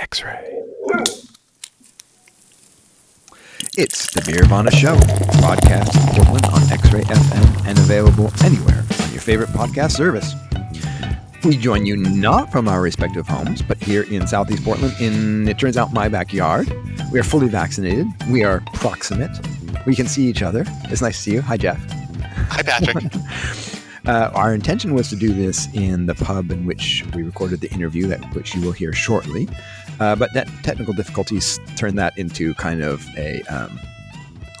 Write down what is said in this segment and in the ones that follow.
X Ray. It's the Beervana Show, broadcast in Portland on X Ray FM and available anywhere on your favorite podcast service. We join you not from our respective homes, but here in Southeast Portland, in it turns out my backyard. We are fully vaccinated. We are proximate. We can see each other. It's nice to see you. Hi, Jeff. Hi, Patrick. Uh, our intention was to do this in the pub in which we recorded the interview, that which you will hear shortly. Uh, but that technical difficulties turned that into kind of a um,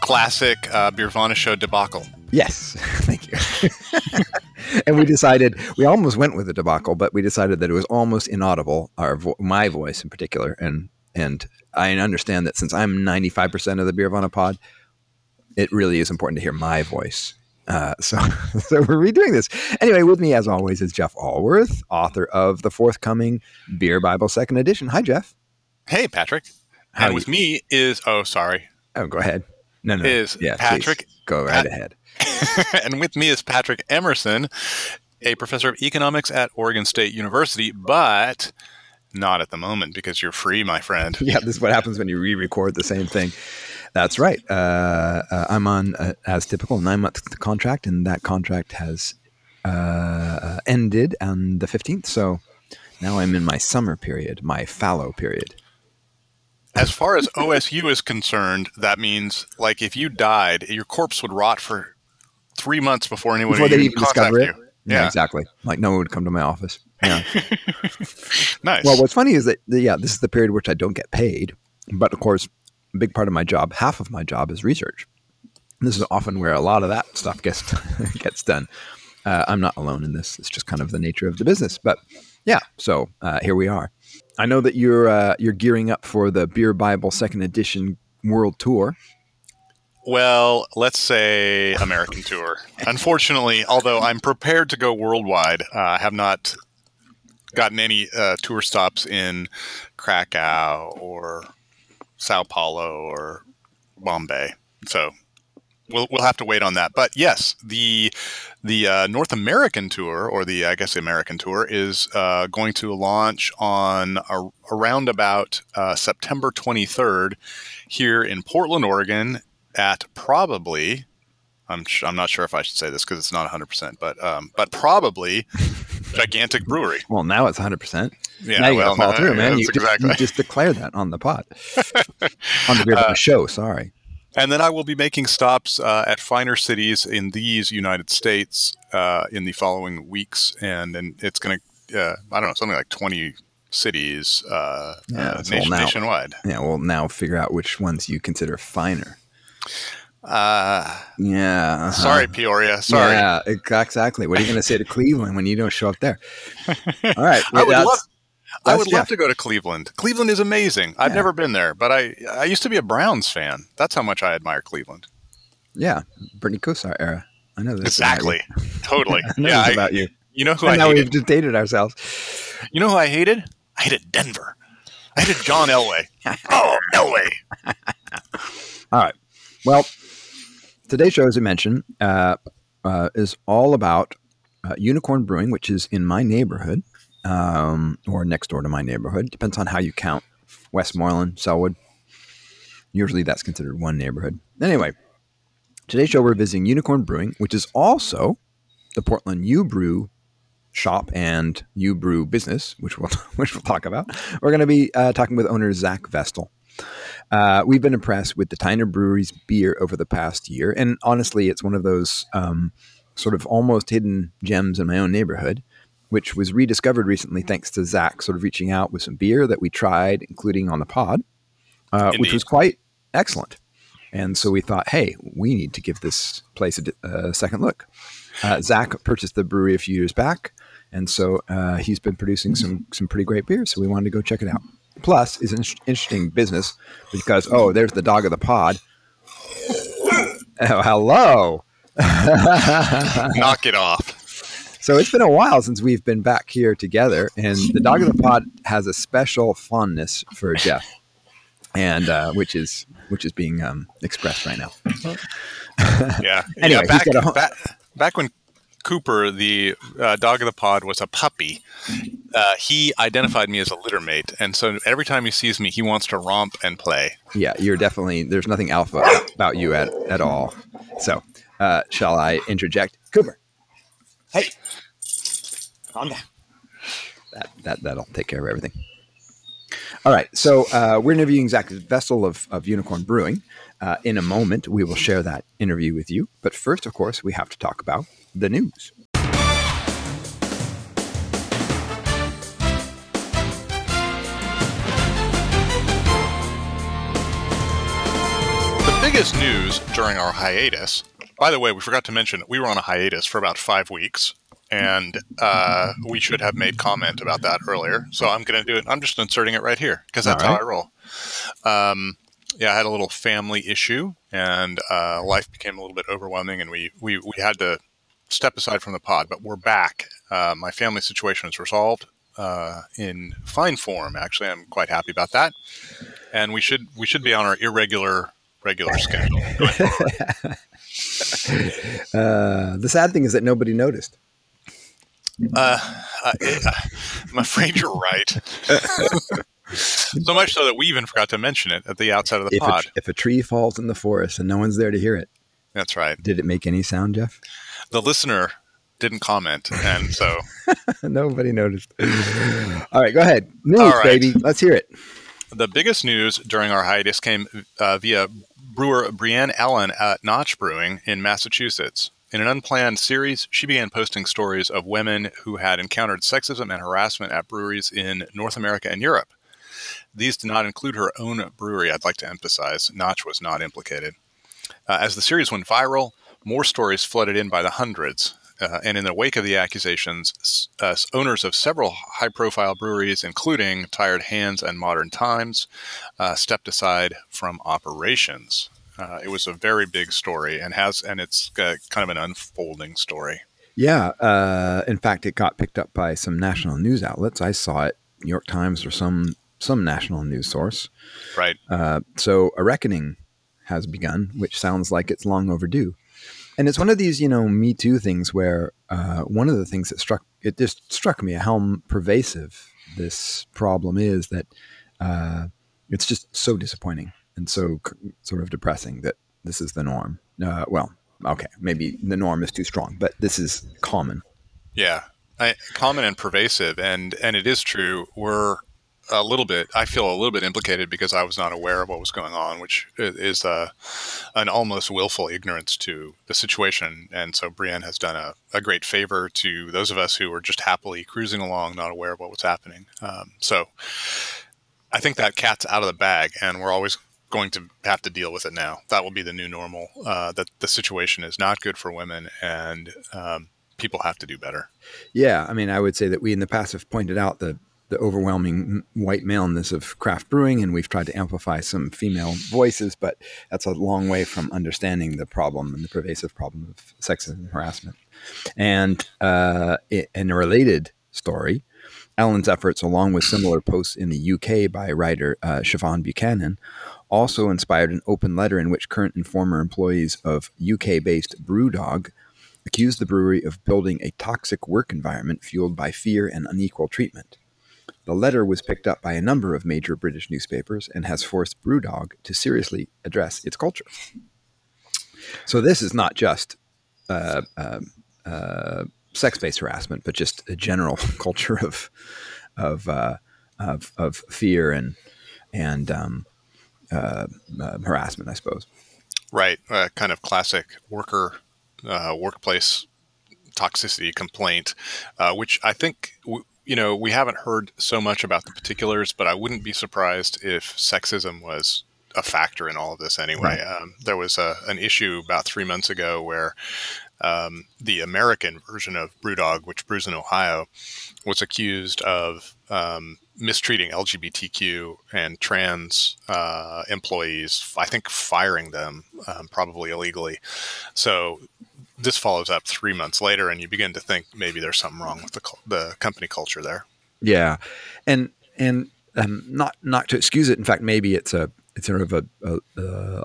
Classic uh, Beervana show debacle. yes, thank you. and we decided we almost went with a debacle, but we decided that it was almost inaudible. Our vo- my voice in particular, and and I understand that since I'm 95 percent of the Beervana pod, it really is important to hear my voice. Uh, so, so we're redoing this anyway. With me, as always, is Jeff Alworth, author of the forthcoming Beer Bible Second Edition. Hi, Jeff. Hey, Patrick. How and you- with me is, oh, sorry, Oh, go ahead. No, no, is yeah, please. Patrick. Go right Pat- ahead. and with me is Patrick Emerson, a professor of economics at Oregon State University, but not at the moment because you're free, my friend. Yeah, this is what happens when you re-record the same thing. That's right. Uh, uh, I'm on, uh, as typical, nine month contract, and that contract has uh, ended on the 15th. So now I'm in my summer period, my fallow period. As far as OSU is concerned, that means like if you died, your corpse would rot for three months before anyone Before would they even even discover it. you. Yeah. Yeah. exactly. Like no one would come to my office. Yeah. Nice. well, what's funny is that yeah, this is the period which I don't get paid, but of course, a big part of my job, half of my job, is research. And this is often where a lot of that stuff gets gets done. Uh, I'm not alone in this. It's just kind of the nature of the business. But yeah, so uh, here we are. I know that you're uh, you're gearing up for the Beer Bible Second Edition World Tour. Well, let's say American tour. Unfortunately, although I'm prepared to go worldwide, uh, I have not gotten any uh, tour stops in Krakow or Sao Paulo or Bombay. So we'll we'll have to wait on that. But yes, the the uh, North American tour, or the I guess the American tour, is uh, going to launch on a, around about uh, September 23rd here in Portland, Oregon, at probably. I'm, sh- I'm not sure if I should say this because it's not 100%, but um, but probably gigantic brewery. Well, now it's 100. percent Yeah, now you well, gotta follow no, through, man. You just, exactly. you just declared that on the pot. on the Beer Uh, show. Sorry. And then I will be making stops uh, at finer cities in these United States uh, in the following weeks, and and it's going to uh, I don't know something like twenty cities uh, Yeah, uh, nation, now- nationwide. Yeah, we'll now figure out which ones you consider finer. Uh, Yeah. uh-huh. Sorry, Peoria. Sorry. Yeah, exactly. What are you going to say to Cleveland when you don't show up there? All right. I would that's- I would love Jeff. to go to Cleveland. Cleveland is amazing. I've Yeah. never been there, but I I used to be a Browns fan. That's how much I admire Cleveland. Yeah, Bernie Kosar era. I know this. Exactly. totally. I know yeah. I- about you. you know who And I now hated? we've just dated ourselves. You know who I hated? I hated Denver. I hated John Elway. oh, Elway. All right. Well, today's show, as I mentioned, uh, uh, is all about uh, Unicorn Brewing, which is in my neighborhood um, or next door to my neighborhood. Depends on how you count. Westmoreland, Sellwood. Usually that's considered one neighborhood. Anyway, today's show we're visiting Unicorn Brewing, which is also the Portland U Brew shop and U Brew business, which we'll which we'll talk about. We're going to be uh, talking with owner Zach Vestal. Uh, we've been impressed with the Tyner Brewery's beer over the past year, and honestly, it's one of those um, sort of almost hidden gems in my own neighborhood, which was rediscovered recently thanks to Zach sort of reaching out with some beer that we tried, including on the pod, uh, which was quite excellent. And so we thought, hey, we need to give this place a, a second look. Uh, Zach purchased the brewery a few years back, and so uh, he's been producing some some pretty great beer. So we wanted to go check it out. Plus, it's an interesting business because oh, there's the dog of the pod. Oh, hello. Knock it off. So it's been a while since we've been back here together, and the dog of the pod has a special fondness for Jeff, and uh, which is which is being um, expressed right now. Yeah. Anyway, yeah, back, a back, back when Cooper, the uh, dog of the pod, was a puppy, uh, he identified me as a litter mate, and so every time he sees me, he wants to romp and play. Yeah, you're definitely there's nothing alpha about you at at all. So, uh, shall I interject, Cooper? Hey, calm down. That that that'll take care of everything. All right, so uh, we're interviewing Zach Vestal of, of Unicorn Brewing. Uh, in a moment, we will share that interview with you. But first, of course, we have to talk about the news. The biggest news during our hiatus, by the way, we forgot to mention we were on a hiatus for about five weeks and uh, we should have made comment about that earlier. So I'm going to do it. I'm just inserting it right here because that's right. how I roll. Um, yeah, I had a little family issue, and uh, life became a little bit overwhelming, and we, we we had to step aside from the pod. But we're back. Uh, my family situation is resolved uh, in fine form. Actually, I'm quite happy about that, and we should we should be on our irregular regular schedule. Uh, the sad thing is that nobody noticed. Uh, uh, I'm afraid you're right. so much so that we even forgot to mention it at the outside of the if pod. A, if a tree falls in the forest and no one's there to hear it, that's right. Did it make any sound, Jeff? The listener didn't comment, and so nobody noticed. All right, go ahead. News, right. baby. Let's hear it. The biggest news during our hiatus came uh, via brewer Brienne Allen at Notch Brewing in Massachusetts. In an unplanned series, she began posting stories of women who had encountered sexism and harassment at breweries in North America and Europe. These did not include her own brewery, I'd like to emphasize. Notch was not implicated. Uh, as the series went viral, more stories flooded in by the hundreds. Uh, and in the wake of the accusations, uh, owners of several high profile breweries, including Tired Hands and Modern Times, uh, stepped aside from operations. Uh, it was a very big story and has and it's kind of an unfolding story. Yeah, uh, in fact, it got picked up by some national news outlets. I saw it, New York Times or some some national news source. Right. Uh, so a reckoning has begun, which sounds like it's long overdue. And it's one of these, you know, Me Too things where uh, one of the things that struck it just struck me how pervasive this problem is that uh, it's just so disappointing and so sort of depressing that this is the norm. Uh, well, okay, maybe the norm is too strong, but this is common. Yeah, I, common and pervasive, and and it is true. We're a little bit. I feel a little bit implicated because I was not aware of what was going on, which is uh, an almost willful ignorance to the situation. And so Brienne has done a, a, great favor to those of us who were just happily cruising along, not aware of what was happening. Um, so I think that cat's out of the bag, and we're always going to have to deal with it now. That will be the new normal. Uh, that the situation is not good for women, and um, people have to do better. Yeah, I mean, I would say that we in the past have pointed out the the overwhelming white maleness of craft brewing, and we've tried to amplify some female voices, but that's a long way from understanding the problem and the pervasive problem of sexism and harassment. And uh, in a related story, Allen's efforts, along with similar posts in the UK by writer uh, Siobhan Buchanan, also inspired an open letter in which current and former employees of UK based Brewdog accused the brewery of building a toxic work environment fueled by fear and unequal treatment. The letter was picked up by a number of major British newspapers and has forced Brewdog to seriously address its culture. So, this is not just uh, uh, uh, sex based harassment, but just a general culture of, of, uh, of, of, fear and, and um, uh, uh, harassment, I suppose. Right, kind of classic worker uh, workplace toxicity complaint, which I think w- you know we haven't heard so much about the particulars, but I wouldn't be surprised if sexism was a factor in all of this anyway. Right. Um, there was a, an issue about three months ago where um, the American version of Brewdog, which brews in Ohio, was accused of um, mistreating LGBTQ and trans uh, employees. I think firing them um, probably illegally. So this follows up three months later, and you begin to think maybe there's something wrong with the the company culture there. Yeah, and and um, not not to excuse it. In fact, maybe it's a it's sort of a, a,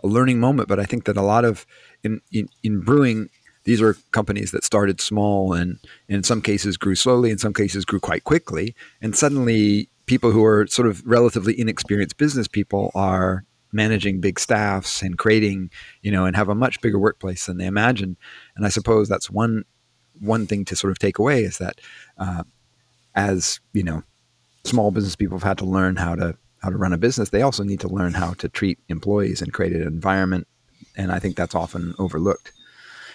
a learning moment. But I think that a lot of in in, in brewing these are companies that started small and in some cases grew slowly, in some cases grew quite quickly, and suddenly people who are sort of relatively inexperienced business people are managing big staffs and creating, you know, and have a much bigger workplace than they imagined. And I suppose that's one one thing to sort of take away is that uh, as you know, small business people have had to learn how to how to run a business. They also need to learn how to treat employees and create an environment. And I think that's often overlooked.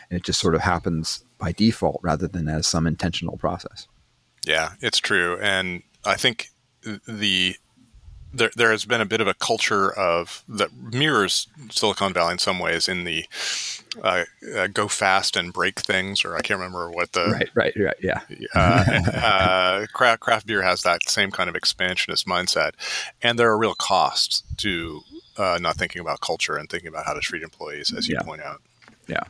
And it just sort of happens by default rather than as some intentional process. Yeah, it's true. And I think the there, there has been a bit of a culture of that mirrors Silicon Valley in some ways in the uh, uh, go fast and break things, or I can't remember what the right, right, right, yeah. uh, uh, craft, craft beer has that same kind of expansionist mindset, and there are real costs to uh, not thinking about culture and thinking about how to treat employees, as you yeah. point out. Yeah.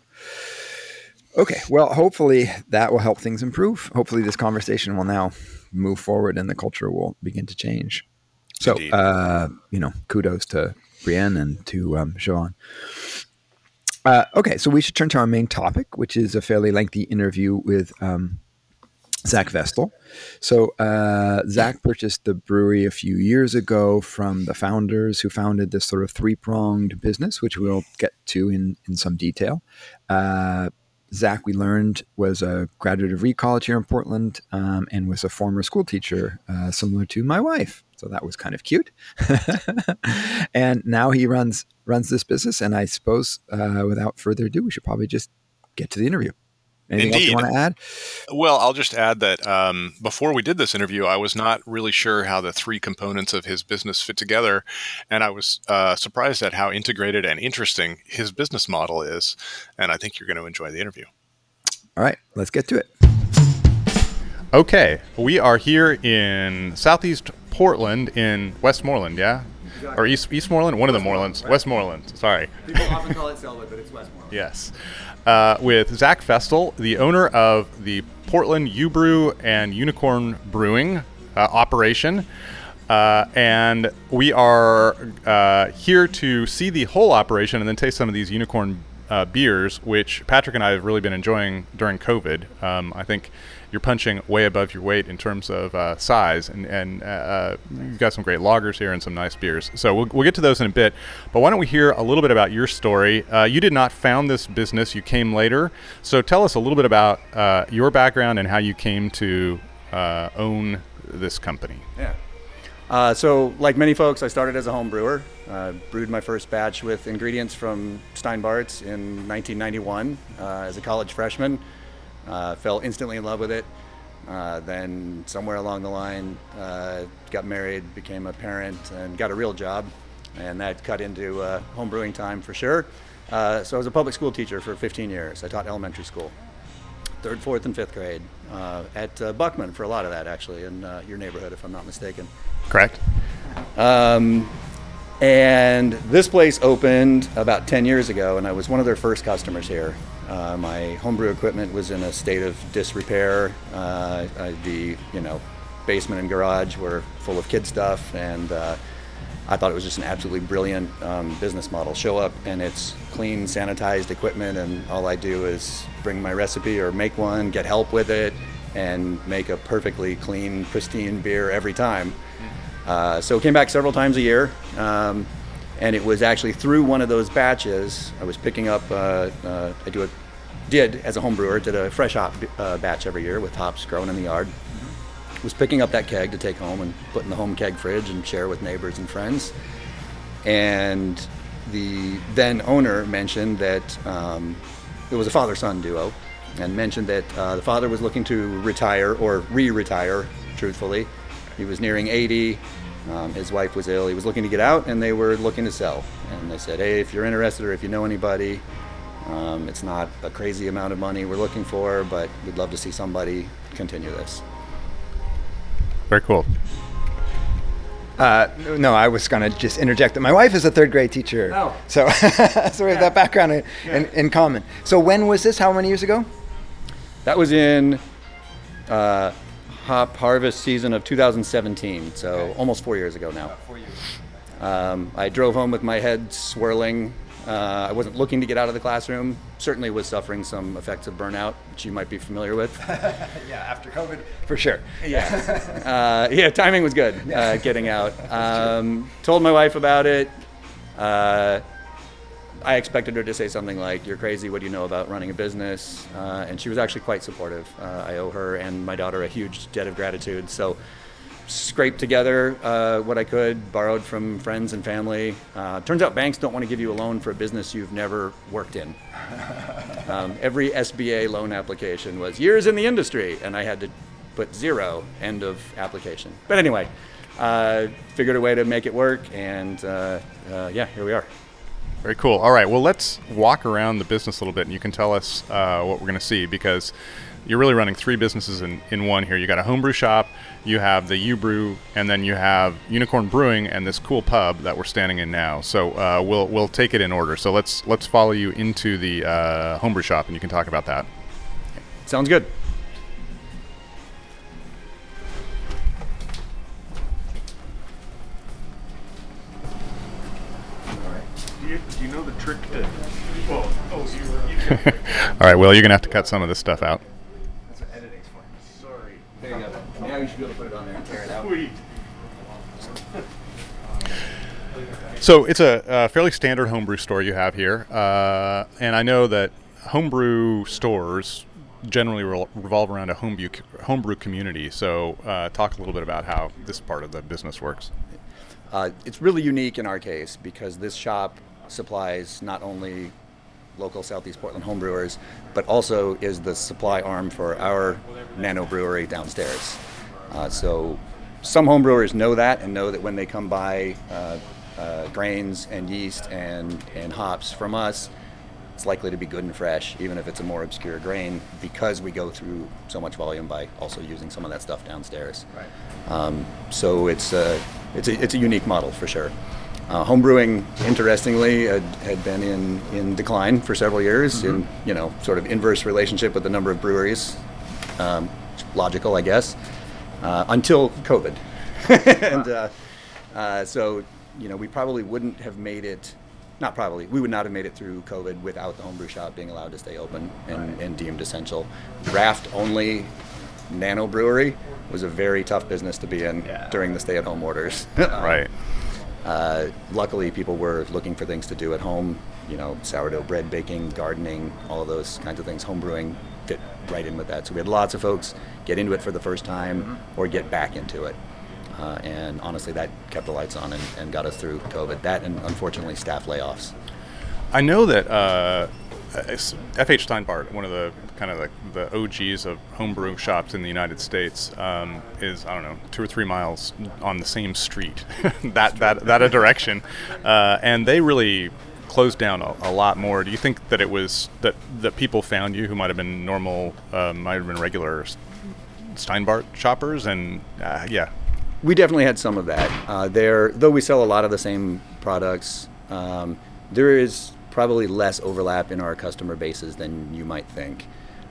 Okay. Well, hopefully that will help things improve. Hopefully, this conversation will now move forward and the culture will begin to change. So, uh, you know, kudos to Brienne and to um, Siobhan. Uh, okay, so we should turn to our main topic, which is a fairly lengthy interview with um, Zach Vestal. So, uh, Zach purchased the brewery a few years ago from the founders who founded this sort of three pronged business, which we'll get to in, in some detail. Uh, Zach, we learned, was a graduate of Reed College here in Portland um, and was a former school teacher, uh, similar to my wife. So that was kind of cute. and now he runs runs this business. And I suppose, uh, without further ado, we should probably just get to the interview. Anything Indeed. else you want to add? Well, I'll just add that um, before we did this interview, I was not really sure how the three components of his business fit together, and I was uh, surprised at how integrated and interesting his business model is. And I think you're going to enjoy the interview. All right, let's get to it. Okay, we are here in Southeast Portland in Westmoreland, yeah? Exactly. Or East Eastmoreland? One of the Morelands. Westmoreland, sorry. People often call it Sellwood, but it's Westmoreland. Yes uh, with Zach Vestal, the owner of the Portland U Brew and Unicorn Brewing uh, operation. Uh, and we are uh, here to see the whole operation and then taste some of these unicorn uh, beers, which Patrick and I have really been enjoying during COVID. Um, I think you're punching way above your weight in terms of uh, size, and, and uh, uh, you've got some great lagers here and some nice beers. So we'll, we'll get to those in a bit. But why don't we hear a little bit about your story? Uh, you did not found this business; you came later. So tell us a little bit about uh, your background and how you came to uh, own this company. Yeah. So, like many folks, I started as a home brewer. Brewed my first batch with ingredients from Steinbart's in 1991 uh, as a college freshman. Uh, fell instantly in love with it. Uh, then somewhere along the line, uh, got married, became a parent, and got a real job, and that cut into uh, home brewing time for sure. Uh, so I was a public school teacher for 15 years. I taught elementary school, third, fourth, and fifth grade uh, at uh, Buckman for a lot of that actually in your neighborhood, if I'm not mistaken. Correct. Um, and this place opened about 10 years ago, and I was one of their first customers here. Uh, my homebrew equipment was in a state of disrepair. Uh, the you know basement and garage were full of kid stuff, and uh, I thought it was just an absolutely brilliant um, business model. Show up and it's clean, sanitized equipment, and all I do is bring my recipe or make one, get help with it, and make a perfectly clean, pristine beer every time. Uh, so came back several times a year. Um, and it was actually through one of those batches I was picking up. Uh, uh, I do a did as a home brewer did a fresh hop uh, batch every year with hops grown in the yard. Mm-hmm. Was picking up that keg to take home and put in the home keg fridge and share with neighbors and friends. And the then owner mentioned that um, it was a father-son duo, and mentioned that uh, the father was looking to retire or re-retire. Truthfully, he was nearing 80. Um, his wife was ill. He was looking to get out, and they were looking to sell. And they said, "Hey, if you're interested, or if you know anybody, um, it's not a crazy amount of money we're looking for, but we'd love to see somebody continue this." Very cool. Uh, no, I was going to just interject that my wife is a third grade teacher. Oh. So, so we have yeah. that background in, yeah. in, in, common. So when was this? How many years ago? That was in uh, hop harvest season of 2017, so okay. almost four years ago now. four years. Um, I drove home with my head swirling, Uh, I wasn't looking to get out of the classroom. Certainly was suffering some effects of burnout, which you might be familiar with. yeah, after COVID, for sure. Yeah, uh, yeah. Timing was good. Uh, getting out. Um, told my wife about it. Uh, I expected her to say something like, "You're crazy. What do you know about running a business?" Uh, and she was actually quite supportive. Uh, I owe her and my daughter a huge debt of gratitude. So, scraped together uh, what I could, borrowed from friends and family. Uh, turns out banks don't want to give you a loan for a business you've never worked in. Um, every SBA loan application was years in the industry, and I had to put zero end of application. But anyway, uh, figured a way to make it work, and uh, uh, yeah, here we are. Very cool. All right. Well, let's walk around the business a little bit, and you can tell us uh, what we're going to see because you're really running three businesses in, in one here. You got a homebrew shop, you have the U Brew, and then you have Unicorn Brewing and this cool pub that we're standing in now. So uh, we'll we'll take it in order. So let's let's follow you into the uh, homebrew shop, and you can talk about that. Sounds good. All right. Well, you're gonna have to cut some of this stuff out. That's what editing's for. sorry. There you go. Now you should be able to put it on there and tear it out. Sweet. So it's a, a fairly standard homebrew store you have here, uh, and I know that homebrew stores generally re- revolve around a homebrew homebrew community. So uh, talk a little bit about how this part of the business works. Uh, it's really unique in our case because this shop supplies not only local Southeast Portland homebrewers, but also is the supply arm for our nano brewery downstairs. Uh, so some homebrewers know that and know that when they come buy uh, uh, grains and yeast and, and hops from us, it's likely to be good and fresh, even if it's a more obscure grain, because we go through so much volume by also using some of that stuff downstairs. Right. Um, so it's a, it's a it's a unique model for sure. Uh, homebrewing, interestingly, had, had been in, in decline for several years, in you know sort of inverse relationship with the number of breweries. Um, logical, I guess, uh, until COVID, and uh, uh, so you know we probably wouldn't have made it. Not probably, we would not have made it through COVID without the homebrew shop being allowed to stay open and, and deemed essential. Draft only nano brewery was a very tough business to be in Yeah. during the stay-at-home orders. Right. Uh, luckily, people were looking for things to do at home. You know, sourdough bread baking, gardening, all of those kinds of things. Home brewing fit right in with that. So we had lots of folks get into it for the first time or get back into it. Uh, and honestly, that kept the lights on and, and got us through COVID. That and unfortunately, staff layoffs. I know that uh, F.H. Steinbart, one of the kind of the, the OGs of homebrew shops in the United States, um, is I don't know two or three miles on the same street, that that that a direction, uh, and they really closed down a, a lot more. Do you think that it was that that people found you who might have been normal, uh, might have been regular Steinbart shoppers, and uh, yeah, We definitely had some of that. Uh, there, though we sell a lot of the same products, um, there is probably less overlap in our customer bases than you might think.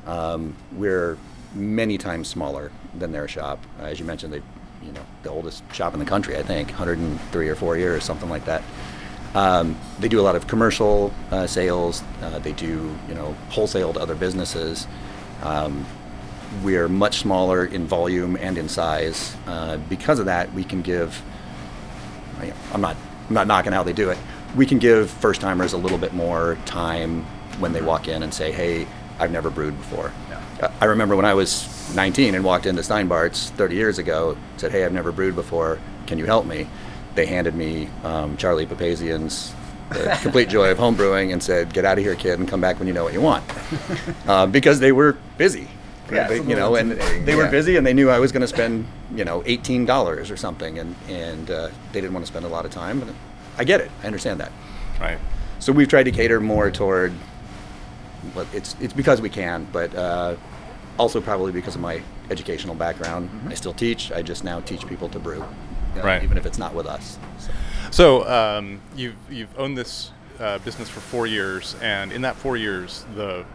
Um, we're many times smaller than their shop. As you mentioned, they, you know, the oldest shop in the country, I think, 103 or four years, something like that. Um, they do a lot of commercial uh, sales. Uh, they do, you know, wholesale to other businesses. Um, we are much smaller in volume and in size. Uh, because of that, we can give. I'm not. I'm not knocking how they do it. We can give first timers a little bit more time when they walk in and say, "Hey, I've never brewed before." Uh, I remember when I was 19 and walked into Steinbart's 30 years ago, said, "Hey, I've never brewed before. Can you help me?" They handed me um, Charlie Papazian's The Complete Joy of Homebrewing and said, "Get out of here, kid, and come back when you know what you want," uh, because they were busy. Yeah, They- you know, and they were busy, and they knew I was going to spend, you know, eighteen dollars or something, and and uh, they didn't want to spend a lot of time. And I get it, I understand that. right. So we've tried to cater more toward. Well, it's it's because we can, but uh, also probably because of my educational background. Mm-hmm. I still teach. I just now teach people to brew, uh, Right. even if it's not with us. So. So um, you've you've owned this uh, business for four years, and in that four years, the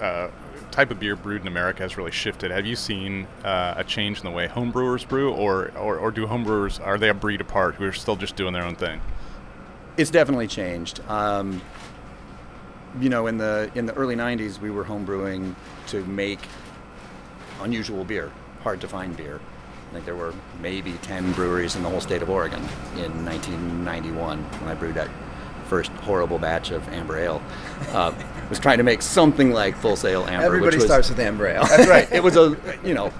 uh, type of beer brewed in America has really shifted. Have you seen uh, a change in the way homebrewers brew, or, or or do homebrewers are they a breed apart who are still just doing their own thing? It's definitely changed. Um, you know, in the in the early '90s, we were homebrewing to make unusual beer, hard to find beer. I think there were maybe 10 breweries in the whole state of Oregon in 1991 when I brewed that first horrible batch of amber ale. Uh, was trying to make something like Full Sail amber. Everybody which was, starts with amber ale. That's right. It was a, you know,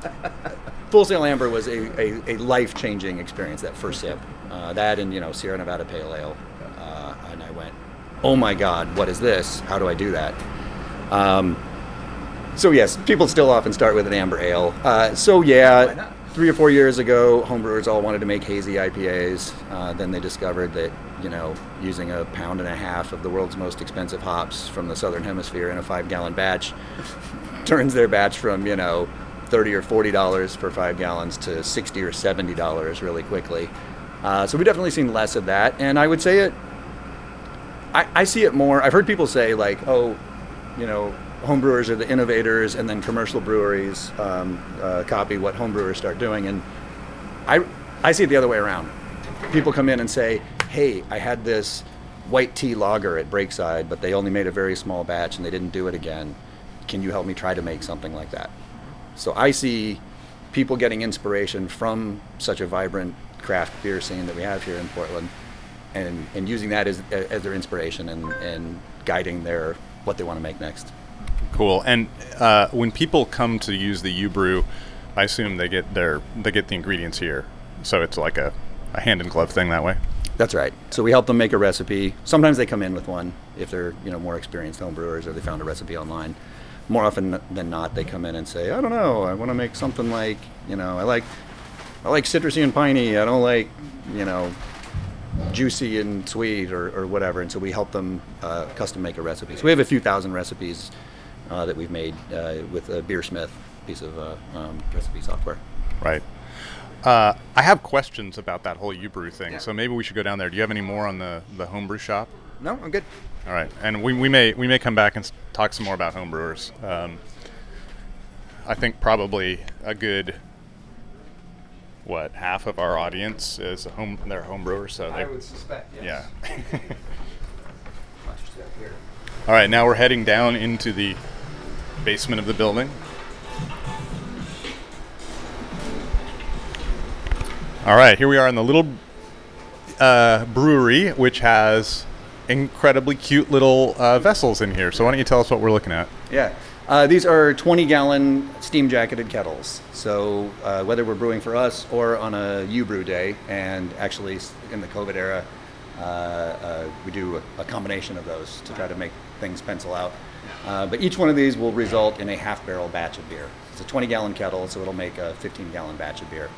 Full Sail Amber was a, a, a life changing experience, that first sip. Uh, that and, you know, Sierra Nevada Pale Ale. Uh, and I went, oh my God, what is this? How do I do that? Um, so, yes, people still often start with an amber ale. Uh, so, yeah, three or four years ago, homebrewers all wanted to make hazy IPAs. Uh, then they discovered that, you know, using a pound and a half of the world's most expensive hops from the southern hemisphere in a five gallon batch turns their batch from, you know, 30 or 40 dollars for five gallons to 60 or 70 dollars really quickly. Uh, so we've definitely seen less of that, and I would say it. I, I see it more. I've heard people say like, oh, you know, homebrewers are the innovators, and then commercial breweries um, uh, copy what homebrewers start doing, and I I see it the other way around. People come in and say, hey, I had this white tea lager at Breakside, but they only made a very small batch and they didn't do it again. Can you help me try to make something like that? So I see people getting inspiration from such a vibrant craft beer scene that we have here in Portland, and, and using that as, as their inspiration and, and guiding their what they want to make next. Cool. And uh, when people come to use the U Brew, I assume they get their they get the ingredients here, so it's like a, a hand in glove thing that way. That's right. So we help them make a recipe. Sometimes they come in with one if they're you know more experienced homebrewers or they found a recipe online. More often than not, they come in and say, "I don't know, I want to make something like you know, I like I like citrusy and piney. I don't like you know juicy and sweet or, or whatever." And so we help them uh, custom make a recipe. So we have a few thousand recipes uh, that we've made uh, with a Beersmith piece of uh, um, recipe software. Right. Uh, I have questions about that whole you brew thing, so maybe we should go down there. Do you have any more on the, the homebrew shop? no, I'm good. All right, and we, we may we may come back and talk some more about homebrewers. Um, I think probably a good what half of our audience is a home they're homebrewers, so they I would suspect. yeah. All right, now we're heading down into the basement of the building. All right, here we are in the little uh, brewery, which has incredibly cute little uh, vessels in here. So why don't you tell us what we're looking at? Yeah. Uh, these are 20 gallon steam jacketed kettles. So, uh, whether we're brewing for us or on a U brew day, and actually in the COVID era, uh, uh, we do a, a combination of those to try to make things pencil out. Uh, but each one of these will result in a half barrel batch of beer. It's a 20 gallon kettle, so it'll make a 15 gallon batch of beer.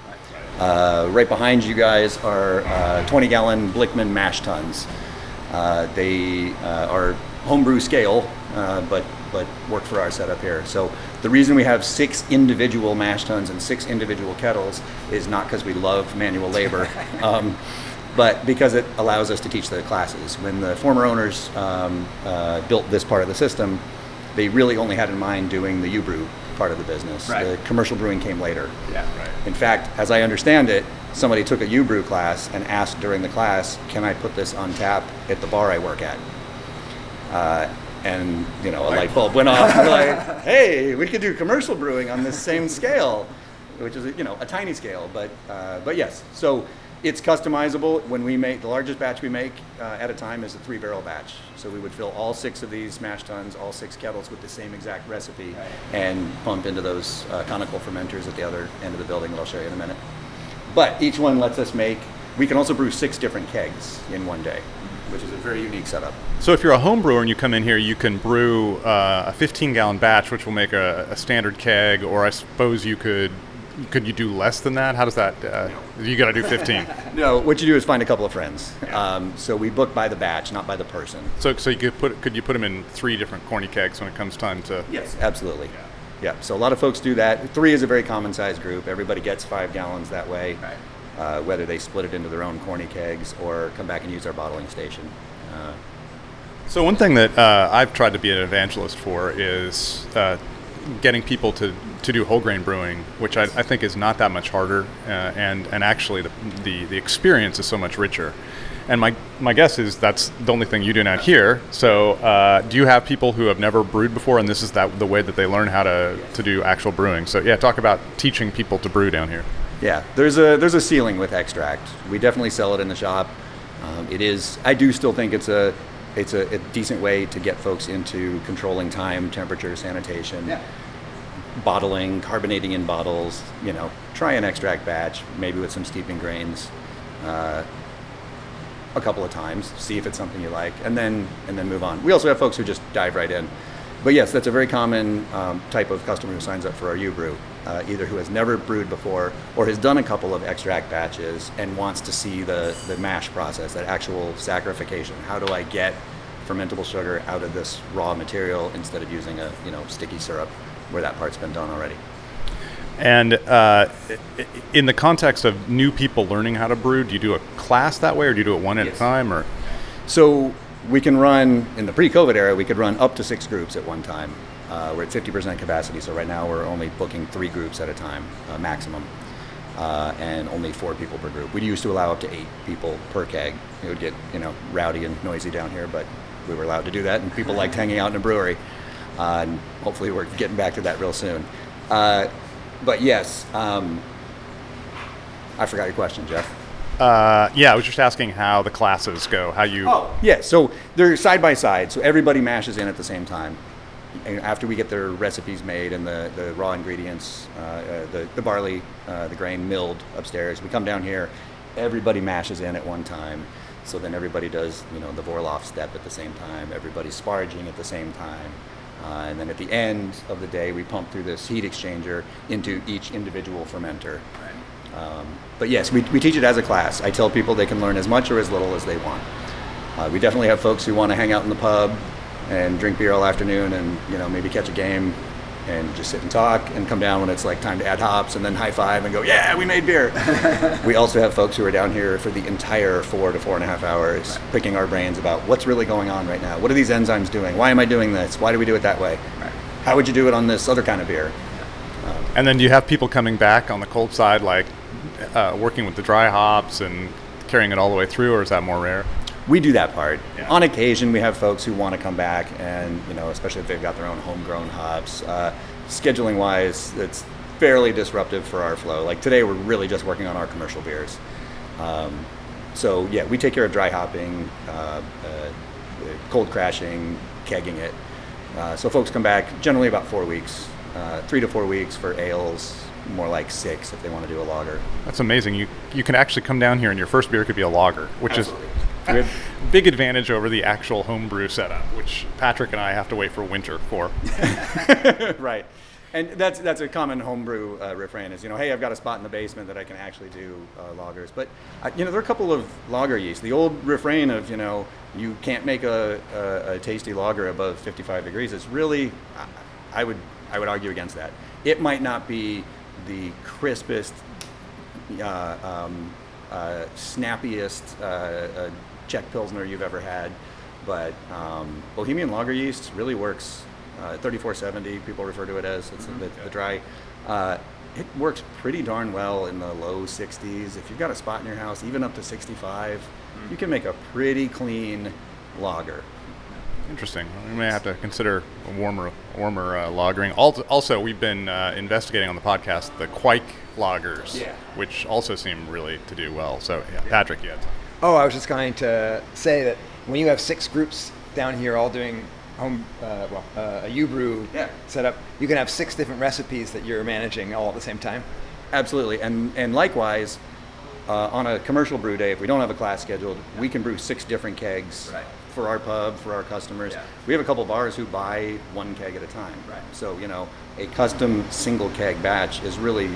Uh, right behind you guys are uh, 20 gallon Blickman mash tuns. They are homebrew scale, uh, but but work for our setup here. So the reason we have six individual mash tuns and six individual kettles is not because we love manual labor, um, but because it allows us to teach the classes. When the former owners um, uh, built this part of the system, they really only had in mind doing the U-brew part of the business. Right. The commercial brewing came later. Yeah. Right. In fact, as I understand it, somebody took a U-brew class and asked during the class, "Can I put this on tap at the bar I work at?" Uh, and you know, a light bulb went off. We're like, "Hey, we could do commercial brewing on this same scale," which is you know a tiny scale, but uh, but yes. So it's customizable. When we make the largest batch we make uh, at a time is a three-barrel batch. So we would fill all six of these mash tuns, all six kettles with the same exact recipe, and pump into those uh, conical fermenters at the other end of the building that I'll show you in a minute. But each one lets us make. We can also brew six different kegs in one day, which is a very unique setup. So if you're a home brewer and you come in here, you can brew uh, a 15 gallon batch, which will make a, a standard keg, or I suppose you could. Could you do less than that? How does that? Uh, you got to do 15. No, what you do is find a couple of friends. Um, so we book by the batch, not by the person. so, so you could put could you put them in three different corny kegs when it comes time to? Yes, absolutely. Yeah. yeah. So a lot of folks do that. Three is a very common size group. Everybody gets five gallons that way, uh, whether they split it into their own corny kegs or come back and use our bottling station. Uh, So one thing that uh, I've tried to be an evangelist for is uh, getting people to, to do whole grain brewing, which I, I think is not that much harder, uh, and and actually the, the the experience is so much richer. And my, my guess is that's the only thing you do out here. So, uh, do you have people who have never brewed before, and this is that the way that they learn how to, to do actual brewing? So, yeah, talk about teaching people to brew down here. Yeah, there's a there's a ceiling with extract. We definitely sell it in the shop. Um, it is. I do still think it's a it's a, a decent way to get folks into controlling time, temperature, sanitation, bottling, carbonating in bottles. You know, try an extract batch, maybe with some steeping grains, uh, a couple of times, see if it's something you like, and then and then move on. We also have folks who just dive right in. But yes, that's a very common um, type of customer who signs up for our U-Brew, uh, either who has never brewed before or has done a couple of extract batches and wants to see the, the mash process, that actual saccharification. How do I get fermentable sugar out of this raw material instead of using a you know sticky syrup where that part's been done already? And uh, in the context of new people learning how to brew, do you do a class that way, or do you do it one at a time? Or So we can run in the pre-COVID era. We could run up to six groups at one time. Uh, we're at 50% capacity, so right now we're only booking three groups at a time, uh, maximum, uh, and only four people per group. We used to allow up to eight people per keg. It would get you know rowdy and noisy down here, but we were allowed to do that, and people liked hanging out in a brewery. Uh, and hopefully, we're getting back to that real soon. Uh, but yes, um, I forgot your question, Jeff. Uh, yeah, I was just asking how the classes go. How you? Oh, yeah. So they're side by side. So everybody mashes in at the same time. And after we get their recipes made and the, the raw ingredients, uh, uh, the, the barley, uh, the grain milled upstairs, we come down here. Everybody mashes in at one time. So then everybody does, you know, the vorlauf step at the same time. Everybody's sparging at the same time. Uh, and then at the end of the day, we pump through this heat exchanger into each individual fermenter. Um, but yes, we, we teach it as a class. I tell people they can learn as much or as little as they want. Uh, we definitely have folks who want to hang out in the pub and drink beer all afternoon and you know maybe catch a game and just sit and talk and come down when it's like time to add hops and then high five and go yeah we made beer. We also have folks who are down here for the entire four to four and a half hours picking our brains about what's really going on right now. What are these enzymes doing? Why am i doing this? Why do we do it that way? How would you do it on this other kind of beer? And then do you have people coming back on the cold side, like uh, working with the dry hops and carrying it all the way through, or is that more rare? we do that part. Yeah. On occasion, we have folks who want to come back, and you know, especially if they've got their own homegrown hops. Uh, scheduling wise, it's fairly disruptive for our flow. Like today, we're really just working on our commercial beers. Um, so yeah, we take care of dry hopping, uh, uh, cold crashing, kegging it. Uh, so folks come back generally about four weeks, uh, three to four weeks for ales, more like six if they want to do a lager. That's amazing. You you can actually come down here and your first beer could be a lager, which Absolutely. is a big advantage over the actual homebrew setup, which Patrick and I have to wait for winter for. right. And that's that's a common homebrew uh, refrain is you know hey I've got a spot in the basement that I can actually do uh, lagers but uh, you know there are a couple of lager yeast the old refrain of you know you can't make a, a, a tasty lager above 55 degrees is really I- I would I would argue against that it might not be the crispest uh, um, uh, snappiest uh, uh, Czech Pilsner you've ever had. But um, Bohemian Lager yeast really works. Uh, 3470, people refer to it as. It's the, the dry. Uh, it works pretty darn well in the low 60s. If you've got a spot in your house, even up to 65, you can make a pretty clean lager. Interesting. We may have to consider a warmer, warmer uh, lagering. Also, we've been uh, investigating on the podcast the Kveik lagers, Yeah. which also seem really to do well. So, yeah, Patrick, yeah. Oh, I was just going to say that when you have six groups down here all doing home, uh, well, uh, a U-brew Yeah. setup, you can have six different recipes that you're managing all at the same time. Absolutely, and and likewise, uh, on a commercial brew day, if we don't have a class scheduled, we can brew six different kegs Right. For our pub for our customers. Yeah. We have a couple bars who buy one keg at a time. Right. So you know, a custom single keg batch is really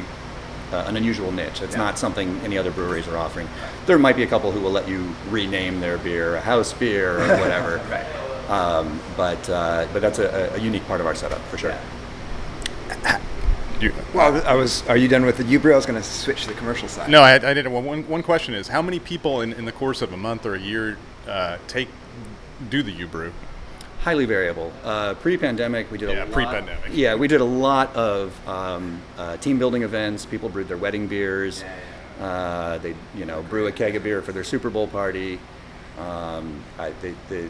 uh, an unusual niche. It's Yeah. not something any other breweries are offering. There might be a couple who will let you rename their beer a house beer or whatever. Right. Um, but uh, but that's a, a unique part of our setup for sure. You, Well, I was. Are you done with the U-brew? I was going to switch to the commercial side. no, I, I didn't. Well, one, one question is how many people in, in the course of a month or a year uh, take do the U brew? highly variable. Uh, pre-pandemic, we did a Yeah, lot. pre-pandemic. Yeah, we did a lot of um, uh, team building events. People brewed their wedding beers. Uh, they, you know, brew a keg of beer for their Super Bowl party. Um, I, the, the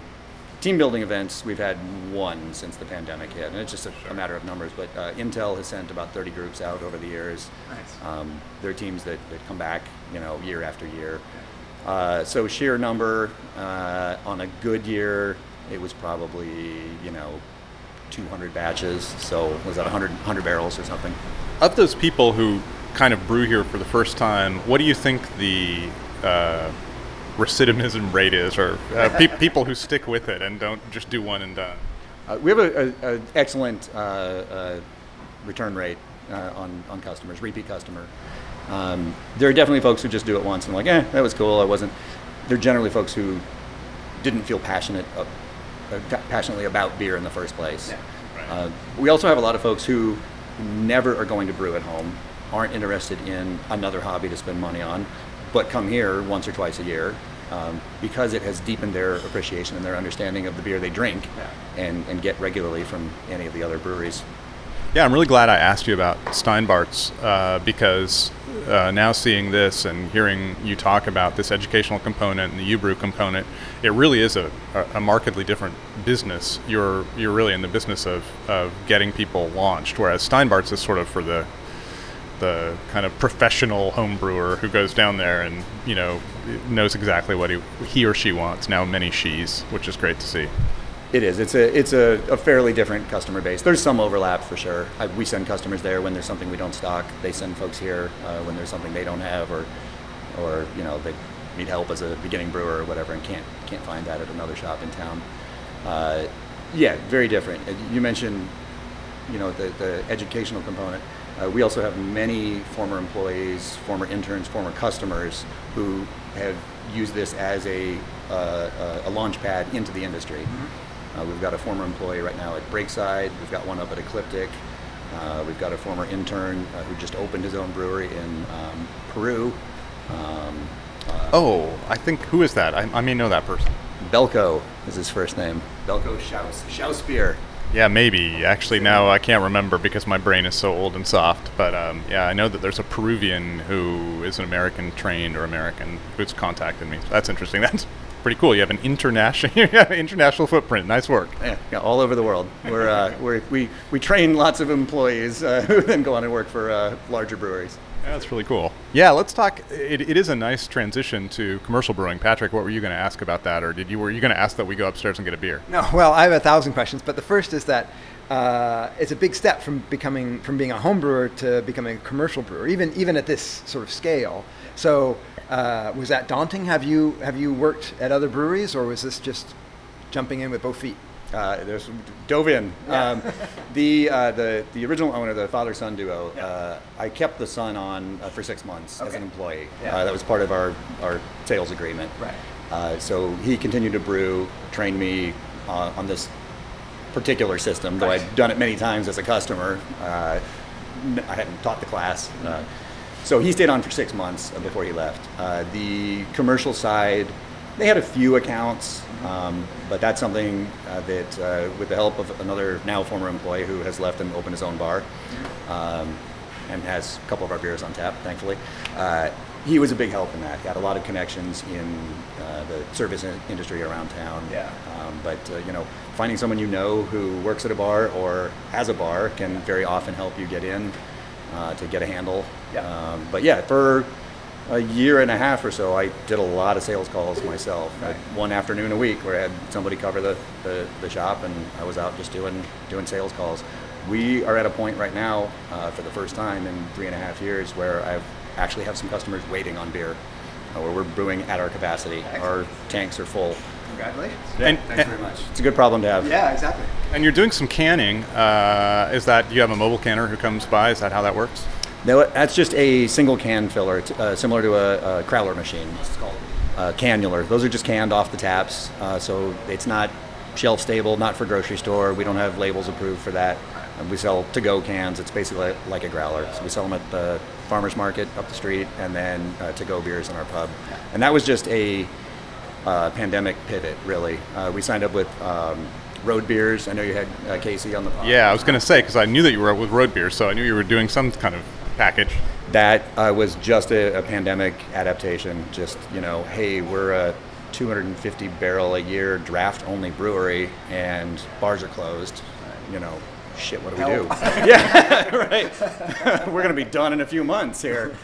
team building events, we've had one since the pandemic hit, and it's just a, a matter of numbers. But uh, Intel has sent about 30 groups out over the years. Nice. Um, they're teams that, that come back, you know, year after year. Uh, so sheer number uh, on a good year, it was probably you know 200 batches. So was that 100, 100 barrels or something? Of those people who kind of brew here for the first time, what do you think the uh, recidivism rate is, or uh, pe- people who stick with it and don't just do one and done? Uh, we have an excellent uh, uh, return rate uh, on, on customers, repeat customer. Um, there are definitely folks who just do it once and like, eh, that was cool. I wasn't. They're generally folks who didn't feel passionate, uh, uh, passionately about beer in the first place. Uh, we also have a lot of folks who never are going to brew at home, aren't interested in another hobby to spend money on, but come here once or twice a year um, because it has deepened their appreciation and their understanding of the beer they drink and, and get regularly from any of the other breweries. Yeah, I'm really glad I asked you about Steinbart's uh, because uh, now seeing this and hearing you talk about this educational component and the Ubrew component, it really is a, a markedly different business. You're you're really in the business of, of getting people launched, whereas Steinbart's is sort of for the the kind of professional home brewer who goes down there and you know knows exactly what he he or she wants. Now many she's, which is great to see. It is. It's a it's a, a fairly different customer base. There's some overlap for sure. I, we send customers there when there's something we don't stock. They send folks here uh, when there's something they don't have, or or you know they need help as a beginning brewer or whatever, and can't can't find that at another shop in town. Uh, yeah, very different. You mentioned you know the, the educational component. Uh, we also have many former employees, former interns, former customers who have used this as a, uh, a launch pad into the industry. Uh, we've got a former employee right now at Breakside. We've got one up at Ecliptic. Uh, we've got a former intern uh, who just opened his own brewery in um, Peru. Um, uh, Oh, I think who is that? I, I may know that person. Belko is his first name. Belko Schaus. Schausbier. Yeah, maybe. Actually, now I can't remember because my brain is so old and soft. But um, yeah, I know that there's a Peruvian who is an American trained or American who's contacted me. That's interesting. That's pretty cool. You have an international you international footprint. Nice work. Yeah, yeah, all over the world. We're, uh, we're, we, we train lots of employees uh, who then go on and work for uh, larger breweries. Yeah, that's really cool. Yeah, let's talk. It, it is a nice transition to commercial brewing. Patrick, what were you going to ask about that, or did you were you going to ask that we go upstairs and get a beer? No, well, I have a thousand questions, but the first is that uh, it's a big step from becoming from being a home brewer to becoming a commercial brewer, even even at this sort of scale. So, uh, was that daunting? Have you have you worked at other breweries, or was this just jumping in with both feet? Uh, there's dove in. Um, the, uh, the the original owner, the father son duo. Uh, I kept the son on uh, for six months as an employee. Yeah. Uh, that was part of our our sales agreement. Right. Uh, so he continued to brew, trained me uh, on this particular system, though Right. I'd done it many times as a customer. Uh, I hadn't taught the class. Uh, so he stayed on for six months uh, before he left. Uh, the commercial side, they had a few accounts, um, but that's something uh, that, uh, with the help of another now former employee who has left and opened his own bar, um, and has a couple of our beers on tap, thankfully. Uh, he was a big help in that. He had a lot of connections in uh, the service in- industry around town. Yeah. Um, but uh, you know, finding someone you know who works at a bar or has a bar can very often help you get in uh, to get a handle. Yeah. Um, but yeah, for a year and a half or so, I did a lot of sales calls myself. I had one afternoon a week where I had somebody cover the, the, the shop, and I was out just doing doing sales calls. We are at a point right now, uh, for the first time in three and a half years, where I've actually have some customers waiting on beer, uh, where we're brewing at our capacity. Our tanks are full. Congratulations. And, Thanks very much. It's a good problem to have. Yeah, exactly. and you're doing some canning. Uh, is that you have a mobile canner who comes by? Is that how that works? No, that's just a single can filler, uh, similar to a, a crowler machine. Uh, cannular. Those are just canned off the taps, uh, so it's not shelf stable, not for grocery store. We don't have labels approved for that. And we sell to-go cans. It's basically like a growler. So we sell them at the farmers market up the street, and then uh, to-go beers in our pub. And that was just a uh, pandemic pivot, really. Uh, we signed up with um, Road Beers. I know you had uh, Casey on the pod. Yeah, I was going to say because I knew that you were with road beer, so I knew you were doing some kind of package. that uh, was just a, a pandemic adaptation. Just you know, hey, we're a 250 barrel a year draft only brewery, and bars are closed. You know, shit. What do we do? yeah, right. We're gonna be done in a few months here.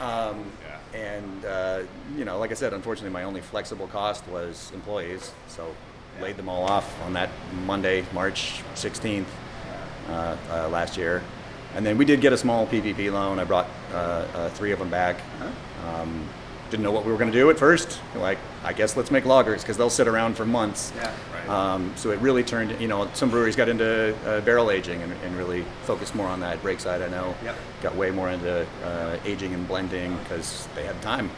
Um, and uh, you know, like I said, unfortunately, my only flexible cost was employees, so laid them all off on that Monday, March 16th uh, uh, last year. And then we did get a small PPP loan. I brought uh, uh, three of them back. Um, didn't know what we were going to do at first. Like, I guess let's make lagers because they'll sit around for months. Yeah, right. Um, so it really turned, you know, some breweries got into uh, barrel aging and, and really focused more on that Breakside. I know Yep. got way more into uh, aging and blending because they had time.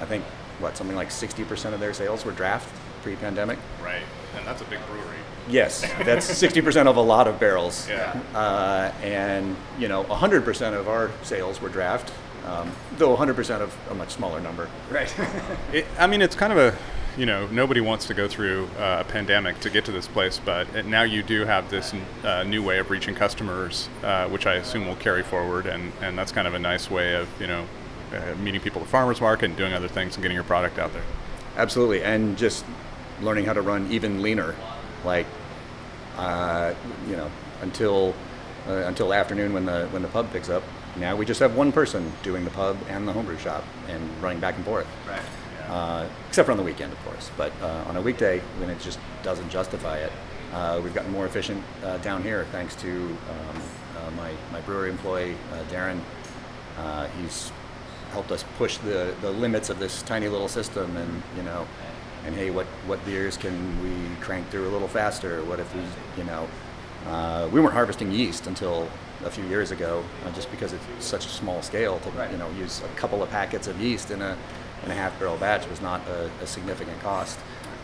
I think what something like 60% of their sales were draft pre-pandemic. Right. And that's a big brewery. Yes, that's 60% of a lot of barrels. Yeah. Uh, and, you know, 100% of our sales were draft, um, though 100% of a much smaller number. Right. It, I mean, it's kind of a, you know, nobody wants to go through uh, a pandemic to get to this place, but it, now you do have this uh, new way of reaching customers, uh, which I assume will carry forward, and, and that's kind of a nice way of, you know, uh, meeting people at the farmers market and doing other things and getting your product out there. Absolutely, and just learning how to run even leaner, like uh, you know, until uh, until afternoon when the when the pub picks up. Now we just have one person doing the pub and the homebrew shop and running back and forth. right. Uh, except for on the weekend, of course. But uh, on a weekday, when it just doesn't justify it, uh, we've gotten more efficient uh, down here thanks to um, uh, my, my brewery employee, uh, Darren. Uh, he's helped us push the, the limits of this tiny little system and, you know, and hey, what, what beers can we crank through a little faster? What if we, you know, uh, we weren't harvesting yeast until a few years ago, uh, just because it's such a small scale to you know use a couple of packets of yeast in a in a half barrel batch was not a, a significant cost.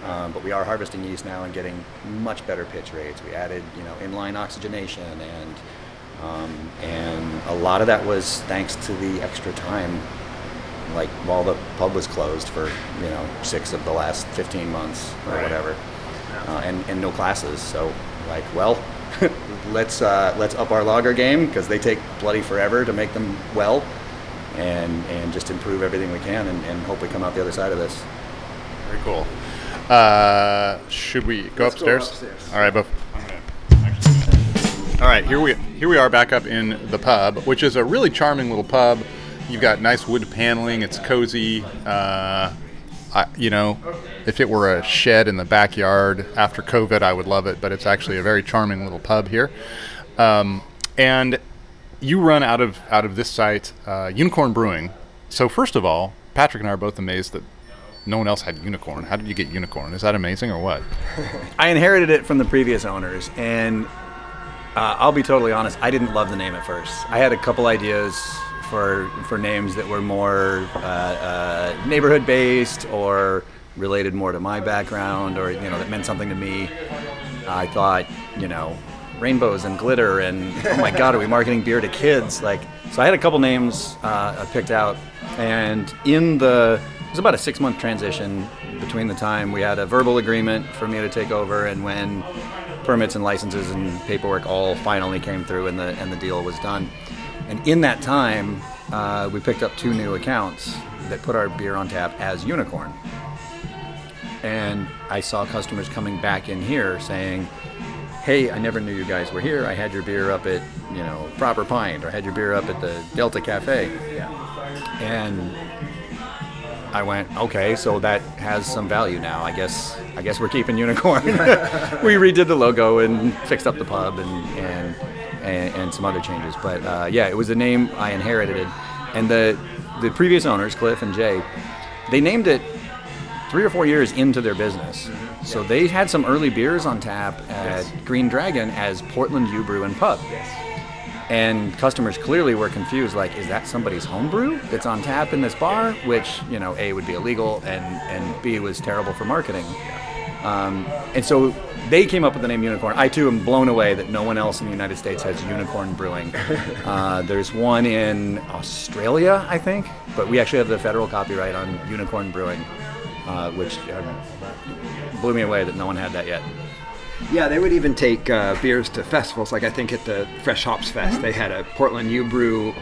Um, but we are harvesting yeast now and getting much better pitch rates. We added you know inline oxygenation and um, and a lot of that was thanks to the extra time like while the pub was closed for you know six of the last 15 months or Right. whatever uh, and, and no classes so like well let's uh, let's up our lager game because they take bloody forever to make them well and and just improve everything we can and, and hope we come out the other side of this Very cool. Uh, should we go Let's go upstairs? upstairs. All right, buff. All right, here we here we are back up in the pub, which is a really charming little pub. You've got nice wood paneling. It's cozy. Uh, I, you know, if it were a shed in the backyard after COVID, I would love it. But it's actually a very charming little pub here. Um, and you run out of out of this site, uh, Unicorn Brewing. So first of all, Patrick and I are both amazed that no one else had Unicorn. How did you get Unicorn? Is that amazing or what? I inherited it from the previous owners, and uh, I'll be totally honest. I didn't love the name at first. I had a couple ideas for for names that were more uh, uh, neighborhood based or related more to my background, or you know that meant something to me. I thought, you know, rainbows and glitter, and oh my God, are we marketing beer to kids? Like, so I had a couple names uh, picked out, and in the it was about a six month transition between the time we had a verbal agreement for me to take over and when permits and licenses and paperwork all finally came through and the and the deal was done. And in that time, uh, we picked up two new accounts that put our beer on tap as Unicorn. And I saw customers coming back in here saying, "Hey, I never knew you guys were here. I had your beer up at you know Proper Pint, or I had your beer up at the Delta Cafe." Yeah. And I went, okay, so that has some value now. I guess I guess we're keeping Unicorn. we redid the logo and fixed up the pub and and and, and some other changes. But uh, yeah, it was the name I inherited, and the the previous owners, Cliff and Jay, they named it three or four years into their business. So they had some early beers on tap at Green Dragon as Portland U Brew and Pub. And customers clearly were confused, like, is that somebody's homebrew that's on tap in this bar? Which, you know, A, would be illegal, and, and B, was terrible for marketing. Um, and so they came up with the name Unicorn. I too am blown away that no one else in the United States has Unicorn Brewing. Uh, there's one in Australia, I think, but we actually have the federal copyright on Unicorn Brewing, uh, which um, blew me away that no one had that yet. Yeah, they would even take uh, beers to festivals. Like I think at the Fresh Hops Fest, they had a Portland U Brew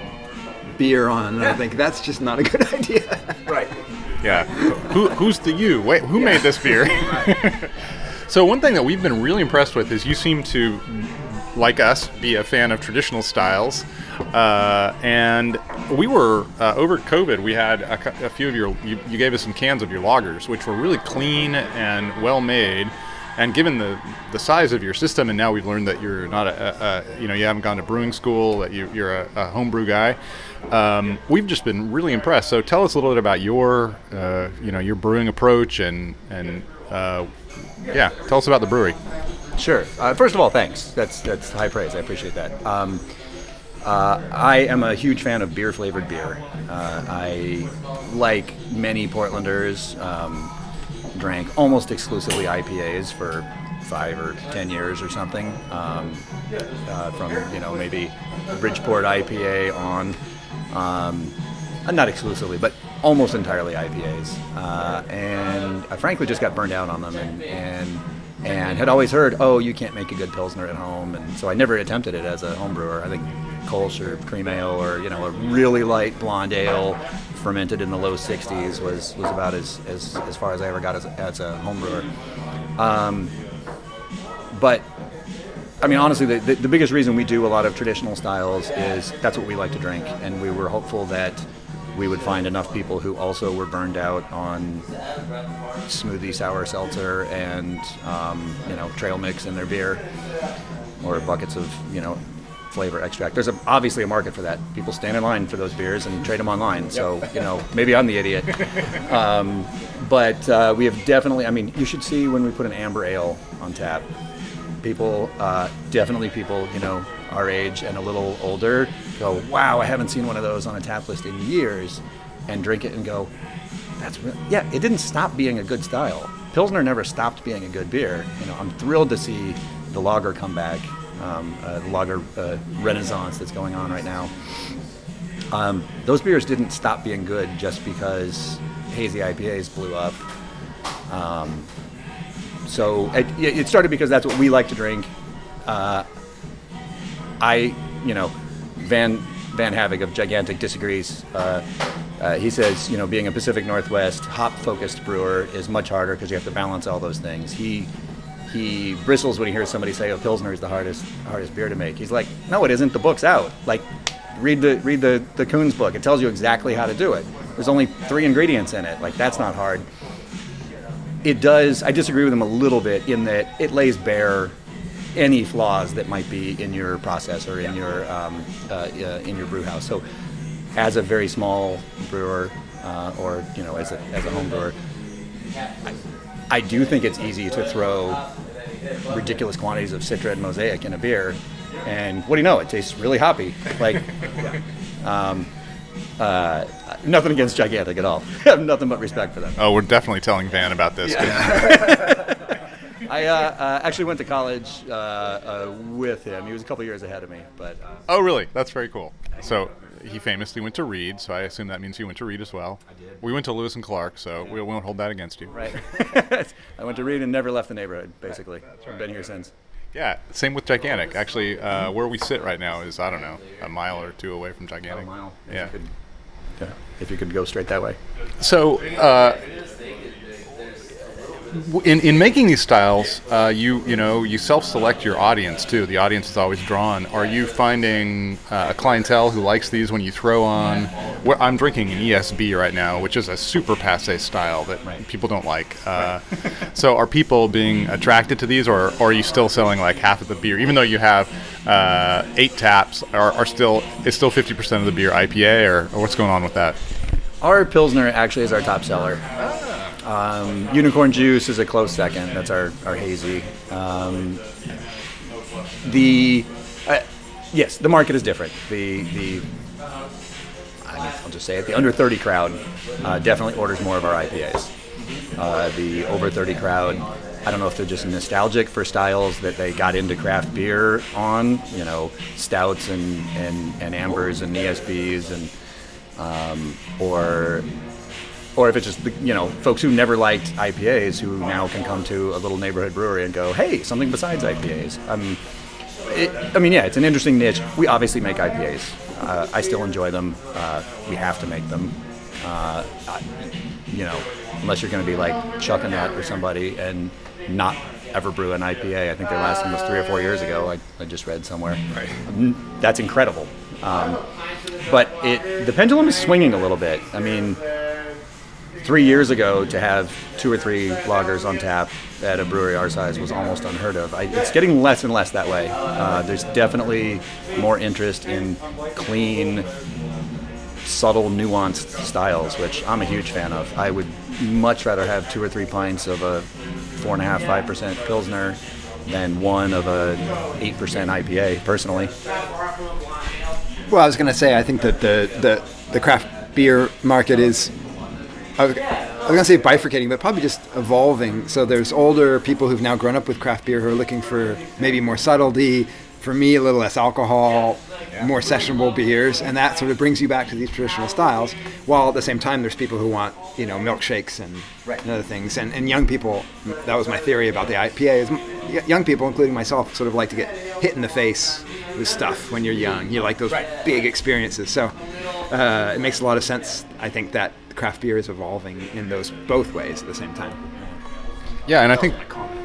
beer on. And I think that's just not a good idea. Right. Yeah. Who, who's the you? Wait, who made this beer? so one thing that we've been really impressed with is you seem to, like us, be a fan of traditional styles. Uh, and we were uh, over COVID. We had a, a few of your. You, you gave us some cans of your lagers, which were really clean and well made. And given the, the size of your system, and now we've learned that you're not a, a, a you know you haven't gone to brewing school, that you, you're a, a homebrew guy. Um, we've just been really impressed. So tell us a little bit about your uh, you know your brewing approach and and uh, yeah, tell us about the brewery. Sure. Uh, first of all, thanks. That's that's high praise. I appreciate that. Um, uh, I am a huge fan of beer flavored beer. Uh, I, like many Portlanders, um, drank almost exclusively IPAs for five or ten years or something. Um, uh, from you know maybe Bridgeport IPA on, um, not exclusively, but almost entirely IPAs. Uh, and I frankly just got burned out on them and. and and had always heard, oh, you can't make a good pilsner at home, and so I never attempted it as a home brewer. I think Kolsch or cream ale or you know a really light blonde ale fermented in the low 60s was, was about as, as, as far as I ever got as, as a home brewer. Um, but I mean, honestly, the, the, the biggest reason we do a lot of traditional styles is that's what we like to drink, and we were hopeful that we would find enough people who also were burned out on smoothie sour seltzer and um, you know trail mix in their beer or buckets of you know flavor extract. There's a, obviously a market for that. People stand in line for those beers and trade them online. So you know maybe I'm the idiot, um, but uh, we have definitely. I mean, you should see when we put an amber ale on tap. People, uh, definitely people, you know, our age and a little older, go, "Wow, I haven't seen one of those on a tap list in years," and drink it and go, that's real. Yeah, it didn't stop being a good style. Pilsner never stopped being a good beer. You know, I'm thrilled to see the lager come back, um, uh, the lager uh, renaissance that's going on right now. Um, those beers didn't stop being good just because hazy IPAs blew up. Um, so it, it started because that's what we like to drink. Uh, I, you know, Van Van Havig of Gigantic disagrees. Uh, uh, he says, you know, being a Pacific Northwest hop-focused brewer is much harder because you have to balance all those things. He he bristles when he hears somebody say, "Oh, Pilsner is the hardest hardest beer to make." He's like, "No, it isn't. The book's out. Like, read the read the the Coons book. It tells you exactly how to do it. There's only three ingredients in it. Like, that's not hard." It does. I disagree with him a little bit in that it lays bare any flaws that might be in your process or in your um, uh, uh, in your brew house. So, as a very small brewer, uh, or you know, as a as a home brewer, I, I do think it's easy to throw ridiculous quantities of Citra and Mosaic in a beer, and what do you know? It tastes really hoppy. Like, um, uh, nothing against Gigantic at all. I have nothing but respect for them. Oh, we're definitely telling Van about this. I uh, uh, actually went to college uh, uh, with him. He was a couple years ahead of me, but uh, Oh, really? That's very cool. So he famously went to Reed, so I assume that means you went to Reed as well. I did. We went to Lewis and Clark, so we won't hold that against you. right. I went to Reed and never left the neighborhood. Basically, I've been here since. Yeah, same with Gigantic. Actually, uh, where we sit right now is I don't know a mile or two away from Gigantic. A mile. Yeah. Yeah. If you could go straight that way. So, uh, in in making these styles, uh, you you know you self-select your audience too. The audience is always drawn. Are you finding uh, a clientele who likes these when you throw on? Well, I'm drinking an ESB right now, which is a super passe style that Right. people don't like. Uh, so, are people being attracted to these, or, or are you still selling like half of the beer, even though you have uh, eight taps? Are, are still is still 50% of the beer IPA, or, or what's going on with that? Our Pilsner actually is our top seller. Um, Unicorn Juice is a close second. That's our, our hazy. Um, the uh, yes, the market is different. The the I mean, I'll just say it. The under 30 crowd uh, definitely orders more of our IPAs. Uh, the over 30 crowd, I don't know if they're just nostalgic for styles that they got into craft beer on, you know, stouts and, and, and ambers and ESBs and um, or or if it's just you know folks who never liked IPAs who now can come to a little neighborhood brewery and go, hey, something besides IPAs. Um, it, I mean, yeah, it's an interesting niche. We obviously make IPAs. Uh, I still enjoy them. Uh, we have to make them. Uh, I- you know, unless you're going to be like Chuckanut or somebody and not ever brew an IPA. I think their last one was three or four years ago. I, I just read somewhere. Right. That's incredible. Um, but it the pendulum is swinging a little bit. I mean, three years ago to have two or three lagers on tap at a brewery our size was almost unheard of. I, it's getting less and less that way. Uh, there's definitely more interest in clean, subtle, nuanced styles, which I'm a huge fan of. I would much rather have two or three pints of a four and a half, five percent pilsner than one of a eight percent IPA, personally. Well, I was going to say, I think that the, the the craft beer market is I was, I was gonna say bifurcating, but probably just evolving. So there's older people who've now grown up with craft beer who are looking for maybe more subtlety. For me, a little less alcohol, more sessionable beers, and that sort of brings you back to these traditional styles. While at the same time, there's people who want you know milkshakes and, Right. and other things. And, and young people, that was my theory about the IPA. Is young people, including myself, sort of like to get hit in the face with stuff when you're young. You like those big experiences. So uh, it makes a lot of sense. I think that craft beer is evolving in those both ways at the same time. Yeah, and I think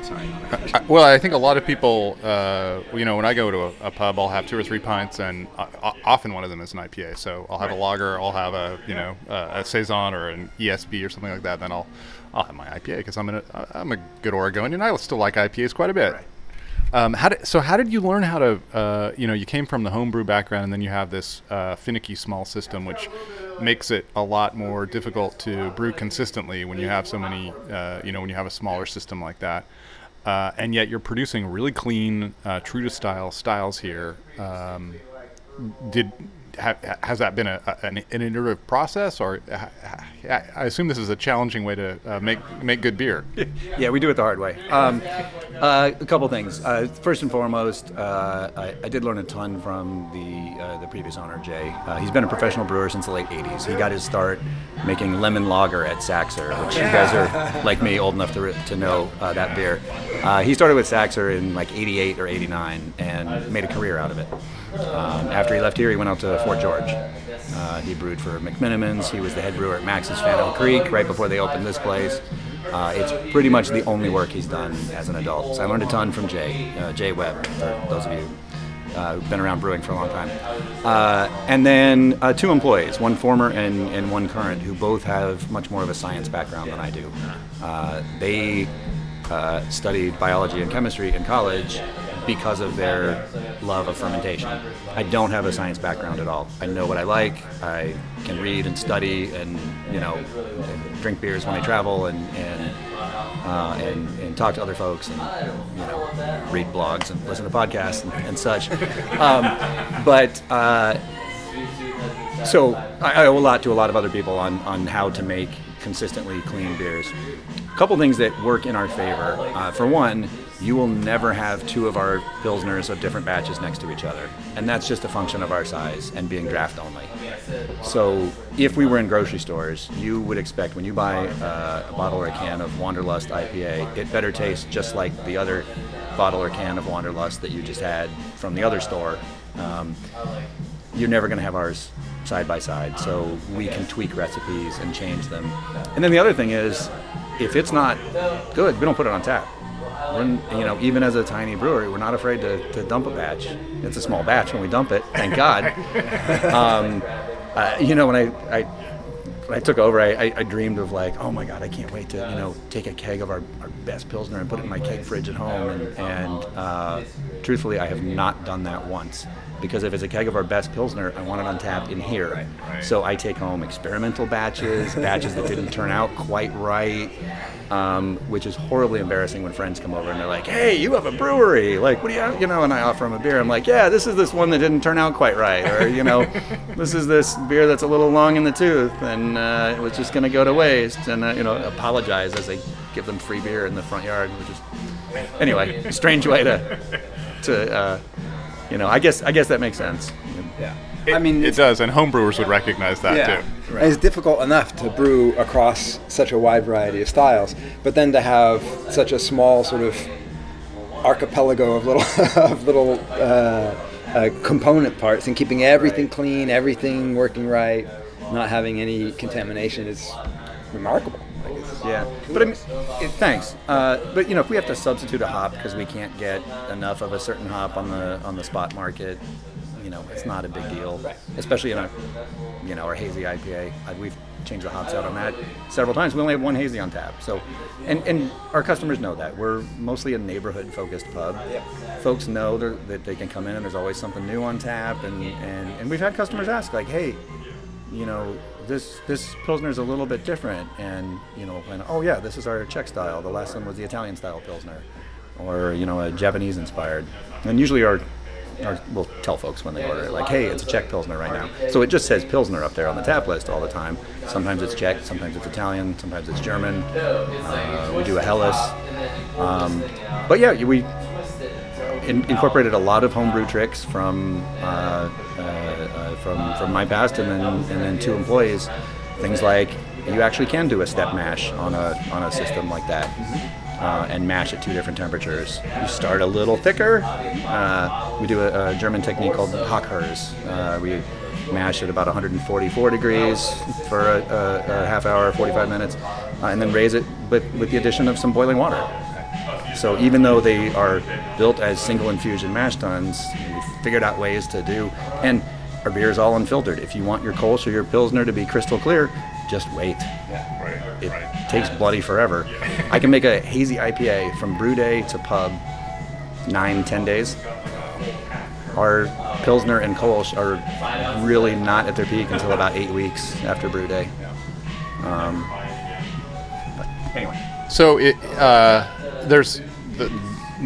Sorry. I, well, I think a lot of people, uh, you know, when I go to a, a pub, I'll have two or three pints, and uh, often one of them is an IPA. So I'll have a lager, I'll have a you know uh, a saison or an ESB or something like that. Then I'll I'll have my IPA because I'm a I'm a good Oregonian. I still like IPAs quite a bit. Um, how did, so how did you learn how to uh, you know you came from the homebrew background and then you have this uh, finicky small system which makes it a lot more difficult to brew consistently when you have so many uh, you know when you have a smaller system like that. Uh, and yet you're producing really clean uh, true to style styles here. Um, did has that been a, a- an, an iterative process or ha- ha- I assume this is a challenging way to uh, make make good beer Yeah, we do it the hard way. Um, uh, a couple things. Uh, first and foremost, uh, I, I did learn a ton from the uh, the previous owner, Jay. Uh, he's been a professional brewer since the late '80s. He got his start making lemon lager at Saxer, which you guys are like me old enough to, re- to know uh, that beer. Uh, he started with Saxer in like '88 or '89 and made a career out of it. Um, after he left here, he went out to Fort George. Uh, he brewed for McMenamins. He was the head brewer at Max's Fanno Creek right before they opened this place. Uh, it's pretty much the only work he's done as an adult. So I learned a ton from Jay, uh, Jay Webb, for those of you uh, who've been around brewing for a long time. Uh, and then uh, two employees, one former and, and one current, who both have much more of a science background than I do. Uh, they uh, studied biology and chemistry in college because of their love of fermentation. I don't have a science background at all. I know what I like. I can read and study and you know drink beers when I travel and and uh, and, and talk to other folks and you know read blogs and listen to podcasts and, and such. Um, but uh, so I, I owe a lot to a lot of other people on, on how to make consistently clean beers. A couple things that work in our favor. Uh, for one, you will never have two of our pilsners of different batches next to each other, and that's just a function of our size and being draft only. So if we were in grocery stores, you would expect when you buy uh, a bottle or a can of Wanderlust IPA, it better taste just like the other bottle or can of Wanderlust that you just had from the other store. Um, you're never going to have ours side by side. So we can tweak recipes and change them. And then the other thing is, if it's not good, we don't put it on tap. We're, you know, even as a tiny brewery, we're not afraid to, to dump a batch. It's a small batch when we dump it, thank God. um, uh, you know, when I, I when I took over, I, I, I dreamed of like, oh my God, I can't wait to you know take a keg of our, our best pilsner and put it in my keg fridge at home. And, and uh, truthfully, I have not done that once because if it's a keg of our best pilsner, I want it on tap in here. So I take home experimental batches, batches that didn't turn out quite right. Um, which is horribly embarrassing when friends come over and they're like, "Hey, you have a brewery? Like, what do you have?" You know, and I offer them a beer. I'm like, "Yeah, this is this one that didn't turn out quite right," or you know, "This is this beer that's a little long in the tooth and uh, it was just going to go to waste," and uh, you know, apologize as I give them free beer in the front yard, which is anyway, strange way to to uh, you know. I guess I guess that makes sense. Yeah. I mean, it does and homebrewers would recognize that yeah. too It's difficult enough to brew across such a wide variety of styles, but then to have such a small sort of archipelago of little of little uh, uh, component parts and keeping everything clean, everything working right, not having any contamination is remarkable. Yeah, but I mean, it, thanks. Uh, but you know, if we have to substitute a hop because we can't get enough of a certain hop on the on the spot market, you know, it's not a big deal. Especially in a, you know, our hazy IPA. We've changed the hops out on that several times. We only have one hazy on tap. So, and and our customers know that we're mostly a neighborhood focused pub. Folks know that they can come in and there's always something new on tap. And and and we've had customers ask like, hey, you know, this this pilsner is a little bit different, and you know, when oh yeah, this is our Czech style. The last one was the Italian style pilsner, or you know, a Japanese inspired. And usually our, our we'll tell folks when they order it, like, hey, it's a Czech pilsner right now. So it just says pilsner up there on the tap list all the time. Sometimes it's Czech, sometimes it's Italian, sometimes it's German. Uh, we do a Helles, um, but yeah, we in, incorporated a lot of homebrew tricks from uh, uh, uh, from from my past, and then and then two employees. Things like you actually can do a step mash on a on a system like that, uh, and mash at two different temperatures. You start a little thicker. Uh, we do a, a German technique called Hochkurz. Uh, we mash at about 144 degrees for a, a, a half hour, 45 minutes, uh, and then raise it with, with the addition of some boiling water. So even though they are built as single infusion mash tuns, we figured out ways to do, and our beer is all unfiltered. If you want your Kolsch or your Pilsner to be crystal clear, just wait. Right. It takes bloody forever. I can make a hazy IPA from brew day to pub nine, ten days. Our Pilsner and Kolsch are really not at their peak until about eight weeks after brew day. Um, but anyway. So it uh, there's the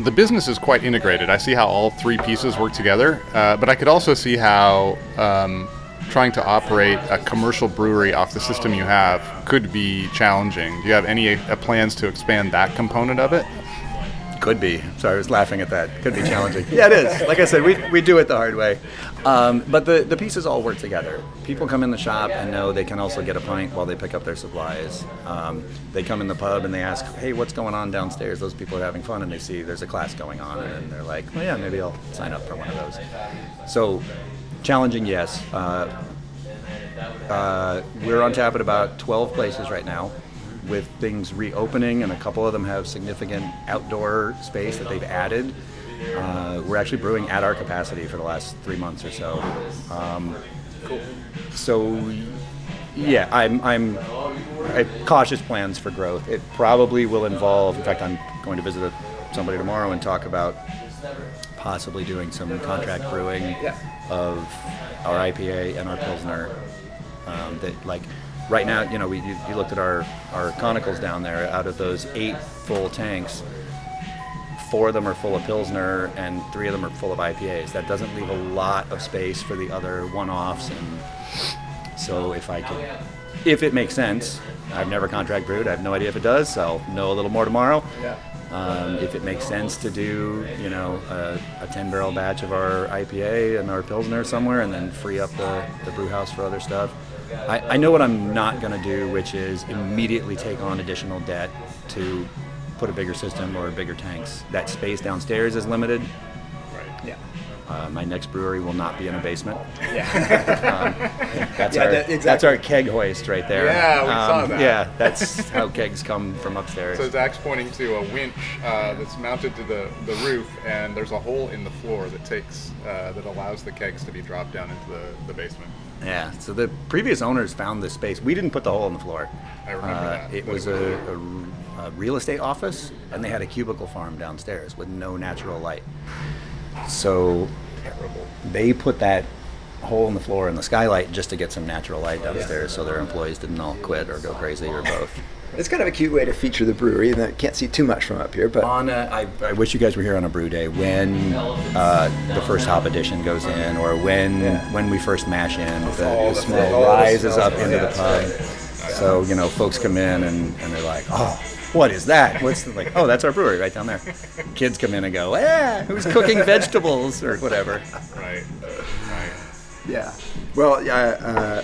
the business is quite integrated. I see how all three pieces work together, uh, but I could also see how um, trying to operate a commercial brewery off the system you have could be challenging. Do you have any uh, plans to expand that component of it? Could be. Sorry, I was laughing at that. Could be challenging. yeah, it is. Like I said, we, we do it the hard way. Um, but the, the pieces all work together. People come in the shop and know they can also get a pint while they pick up their supplies. Um, they come in the pub and they ask, hey, what's going on downstairs? Those people are having fun and they see there's a class going on and they're like, well, yeah, maybe I'll sign up for one of those. So, challenging, yes. Uh, uh, we're on tap at about 12 places right now with things reopening, and a couple of them have significant outdoor space that they've added. Uh, we're actually brewing at our capacity for the last three months or so. Um, So, yeah, I'm, I'm I cautious plans for growth. It probably will involve, in fact, I'm going to visit a, somebody tomorrow and talk about possibly doing some contract brewing of our IPA and our Pilsner. Um, that like right now, you know, we you, you looked at our our conicals down there. Out of those eight full tanks, four of them are full of Pilsner and three of them are full of IPAs. That doesn't leave a lot of space for the other one-offs. And so if I could, if it makes sense, I've never contract brewed. I have no idea if it does. So I'll know a little more tomorrow. Um, if it makes sense to do, you know, a, a 10 barrel batch of our IPA and our Pilsner somewhere and then free up the, the brew house for other stuff. I, I know what I'm not going to do, which is immediately take on additional debt to put a bigger system or bigger tanks. That space downstairs is limited. Right. Yeah. Uh, my next brewery will not be in a basement. Yeah. That's, Yeah, our, that- exactly. that's our keg hoist right there. Um, Yeah, we saw that. Yeah, that's how kegs come from upstairs. So Zach's pointing to a winch uh, that's mounted to the, the roof, and there's a hole in the floor that takes uh, that allows the kegs to be dropped down into the, the basement. Yeah, so the previous owners found this space. We didn't put the hole in the floor. I remember Uh, that. It was a, a, a real estate office, and they had a cubicle farm downstairs with no natural light. So terrible they put that hole in the floor in the skylight just to get some natural light downstairs so their employees didn't all quit or go crazy or both. It's kind of a cute way to feature the brewery, and I can't see too much from up here, but on a, I, I wish you guys were here on a brew day. When uh, the first hop edition goes in or when when we first mash in the, the smell rises up into yeah, the pub. So you know folks come in and, and they're like oh what is that what's the, like oh that's our brewery right down there kids come in and go yeah who's cooking vegetables or whatever Right. Right. yeah. Well, yeah. Uh,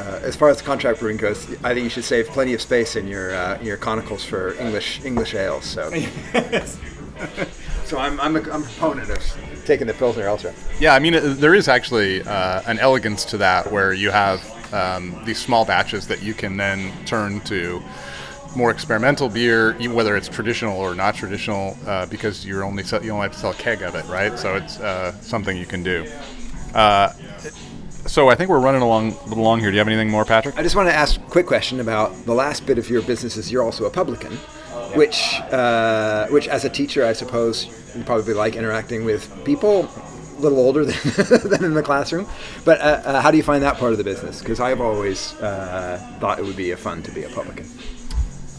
uh, as far as the contract brewing goes, I think you should save plenty of space in your uh, in your conicals for English English ales. So, so I'm I'm a, I'm a proponent of taking the pilsner elsewhere. Yeah, I mean, uh, there is actually uh, an elegance to that where you have um, these small batches that you can then turn to more experimental beer, even whether it's traditional or not traditional, uh, because you're only sell, you only have to sell a keg of it, right? So it's uh, something you can do. Uh, so I think we're running along a little long here. Do you have anything more, Patrick? I just want to ask a quick question about the last bit of your business is you're also a publican, which, uh, which as a teacher, I suppose you probably like interacting with people a little older than, than in the classroom. But uh, uh, how do you find that part of the business? Because I've always uh, thought it would be a fun to be a publican.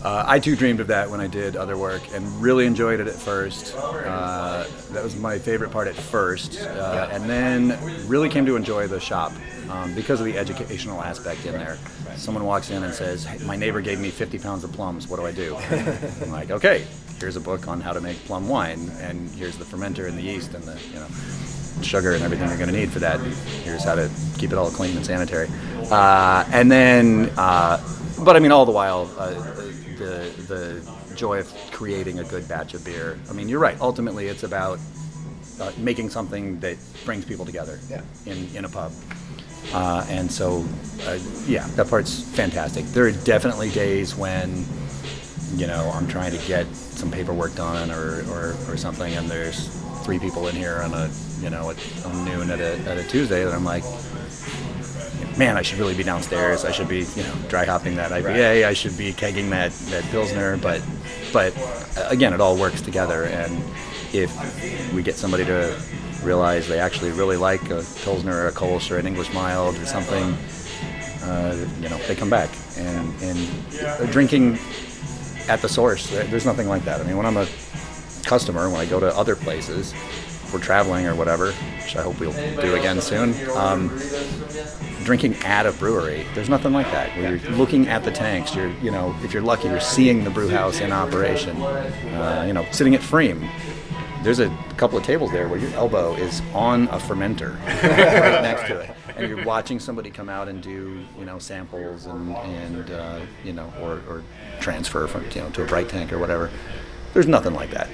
Uh, I too dreamed of that when I did other work and really enjoyed it at first. Uh, that was my favorite part at first, uh, and then really came to enjoy the shop um, because of the educational aspect in there. Someone walks in and says, hey, "My neighbor gave me 50 pounds of plums. What do I do?" I'm like, "Okay, here's a book on how to make plum wine, and here's the fermenter and the yeast and the you know." sugar and everything you're going to need for that. Here's how to keep it all clean and sanitary. Uh, and then, uh, but I mean, all the while, uh, the the joy of creating a good batch of beer. I mean, you're right. Ultimately, it's about uh, making something that brings people together Yeah. in in a pub. Uh, and so, uh, yeah, that part's fantastic. There are definitely days when, you know, I'm trying to get some paperwork done or, or, or something, and there's three people in here on a, you know, at noon at a, at a Tuesday that I'm like, man, I should really be downstairs. I should be, you know, dry hopping that IPA. I should be kegging that, that Pilsner. But, but uh, again, it all works together. And if we get somebody to realize they actually really like a Pilsner or a Kolsch or an English mild or something, uh, you know, they come back. And, and uh, drinking at the source, there's nothing like that. I mean, when I'm a customer, when I go to other places, we're traveling or whatever, which I hope we'll do again soon, um, drinking at a brewery, there's nothing like that. Where you're looking at the tanks, you're, you know, if you're lucky, you're seeing the brew house in operation. Uh, you know, sitting at Frame, there's a couple of tables there where your elbow is on a fermenter right next to it, and you're watching somebody come out and do, you know, samples and, and uh, you know, or, or transfer from, you know, to a bright tank or whatever. There's nothing like that.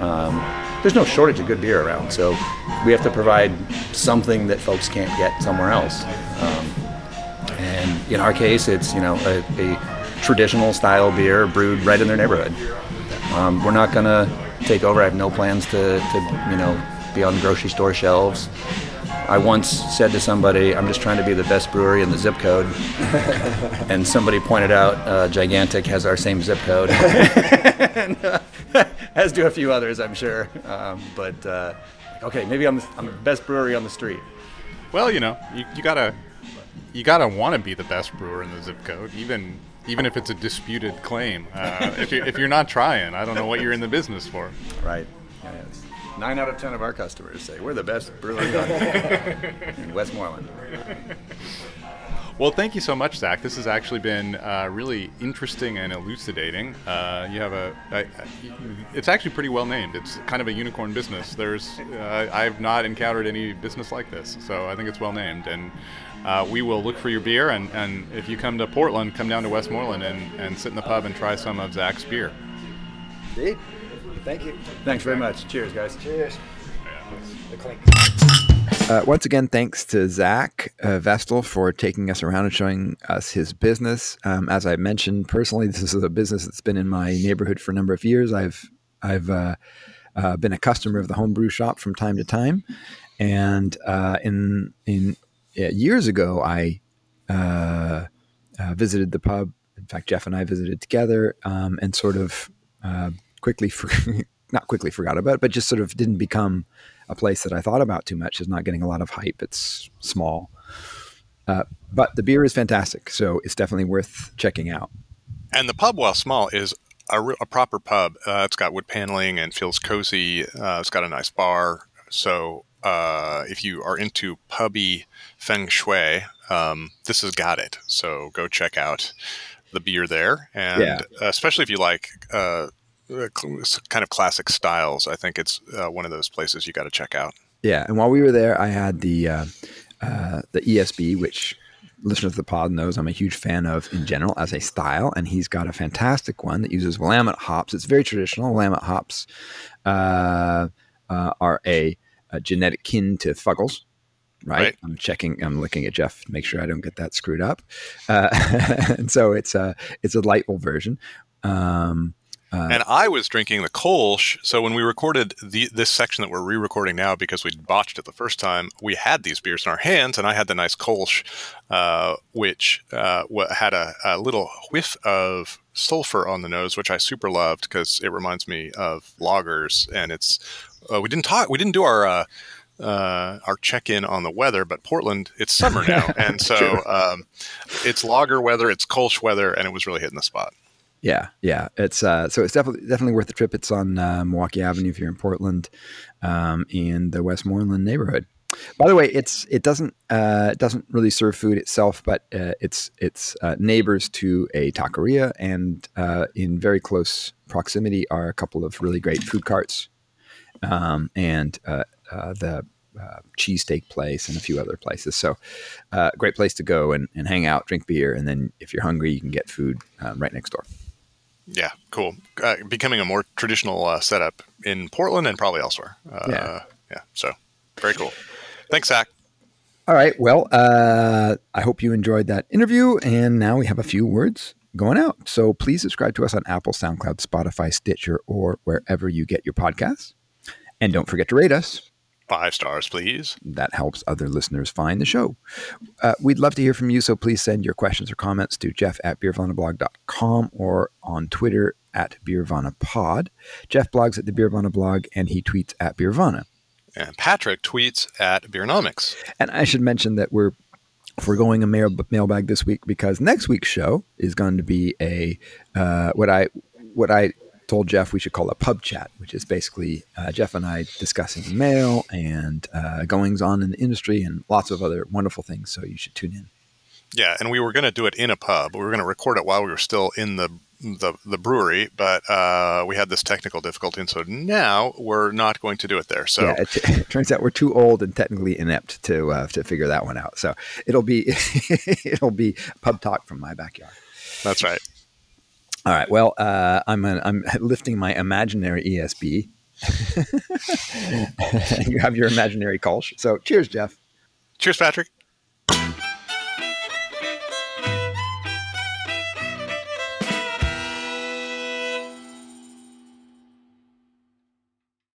Um, there's no shortage of good beer around, so we have to provide something that folks can't get somewhere else. Um, and in our case, it's you know a, a traditional style beer brewed right in their neighborhood. Um, we're not gonna take over. I have no plans to, to you know be on grocery store shelves. I once said to somebody, "I'm just trying to be the best brewery in the zip code," and somebody pointed out uh, Gigantic has our same zip code, and, uh, as do a few others, I'm sure. Um, but uh, okay, maybe I'm the, I'm the best brewery on the street. Well, you know, you, you gotta you gotta want to be the best brewer in the zip code, even even if it's a disputed claim. Uh, if you if you're not trying, I don't know what you're in the business for. Right. Yes. Nine out of ten of our customers say we're the best brewery in in Westmoreland. Well, thank you so much, Zach. This has actually been uh, really interesting and elucidating. Uh, you have a, a, a, it's actually pretty well named. It's kind of a unicorn business. There's, uh, I've not encountered any business like this, so I think it's well named. And uh, we will look for your beer, and, and if you come to Portland, come down to Westmoreland and, and sit in the pub and try some of Zach's beer. Indeed. Thank you. Thanks very much. Cheers, guys. Cheers. The clink. Uh, once again, thanks to Zach uh, Vestal for taking us around and showing us his business. Um, as I mentioned personally, this is a business that's been in my neighborhood for a number of years. I've I've uh, uh, been a customer of the homebrew shop from time to time, and uh, in in years ago, I uh, visited the pub. In fact, Jeff and I visited together, um, and sort of quickly, for, not quickly forgot about it, but just sort of didn't become a place that I thought about too much. Is not getting a lot of hype. It's small, uh, but the beer is fantastic, so it's definitely worth checking out. And the pub, while small, is a, re- a proper pub. Uh, it's got wood paneling and feels cozy. Uh, it's got a nice bar. So uh, if you are into pubby feng shui, um, this has got it. So go check out the beer there, and Yeah. especially if you like uh, kind of classic styles, I think it's uh, one of those places you got to check out. Yeah, and while we were there, I had the uh, uh, the ESB, which listeners to the pod knows I'm a huge fan of in general as a style, and he's got a fantastic one that uses Willamette hops. It's very traditional. Willamette hops uh, uh, are a, a genetic kin to Fuggles, right? Right. I'm checking. I'm looking at Jeff, to make sure I don't get that screwed up. Uh, and so it's a it's a lightful version. Um, uh, And I was drinking the Kolsch. So when we recorded the, this section that we're re-recording now because we botched it the first time, we had these beers in our hands, and I had the nice Kolsch, uh, which uh, had a, a little whiff of sulfur on the nose, which I super loved because it reminds me of lagers. And it's uh, we didn't talk, we didn't do our. Uh, uh, our check-in on the weather, but Portland, it's summer now, and so um, it's lager weather, it's Kolsch weather, and it was really hitting the spot. Yeah, yeah. It's uh, so it's definitely definitely worth the trip. It's on uh, Milwaukie Avenue if you're in Portland, um, in the Westmoreland neighborhood. By the way, it's it doesn't uh, it doesn't really serve food itself, but uh, it's it's uh, neighbors to a taqueria, and uh, in very close proximity are a couple of really great food carts, um, and uh, uh, the uh, cheesesteak place and a few other places. So, uh, great place to go and, and hang out, drink beer, and then if you're hungry, you can get food um, right next door. Yeah, cool. Uh, becoming a more traditional uh, setup in Portland and probably elsewhere. Uh, Yeah. yeah. So very cool. Thanks, Zach. All right. Well, uh, I hope you enjoyed that interview. And now we have a few words going out. So please subscribe to us on Apple, SoundCloud, Spotify, Stitcher, or wherever you get your podcasts. And don't forget to rate us. Five stars, please. That helps other listeners find the show. Uh, we'd love to hear from you. So please send your questions or comments to jeff at beervanablog.com or on Twitter at beervanapod. Jeff blogs at the Beervana blog and he tweets at beervana. And Patrick tweets at Beernomics. And I should mention that we're foregoing a mail, mailbag this week because next week's show is going to be a uh, what I what I told Jeff we should call a pub chat, which is basically uh, Jeff and I discussing mail and uh, goings on in the industry and lots of other wonderful things. So you should tune in. Yeah, and we were going to do it in a pub. We were going to record it while we were still in the the, the brewery, but uh, we had this technical difficulty, and so now we're not going to do it there. So Yeah, it, it turns out we're too old and technically inept to uh, to figure that one out. So it'll be it'll be pub talk from my backyard. that's right. All right. Well, uh, I'm an, I'm lifting my imaginary ESB. you have your imaginary Kolsch. So cheers, Jeff. Cheers, Patrick.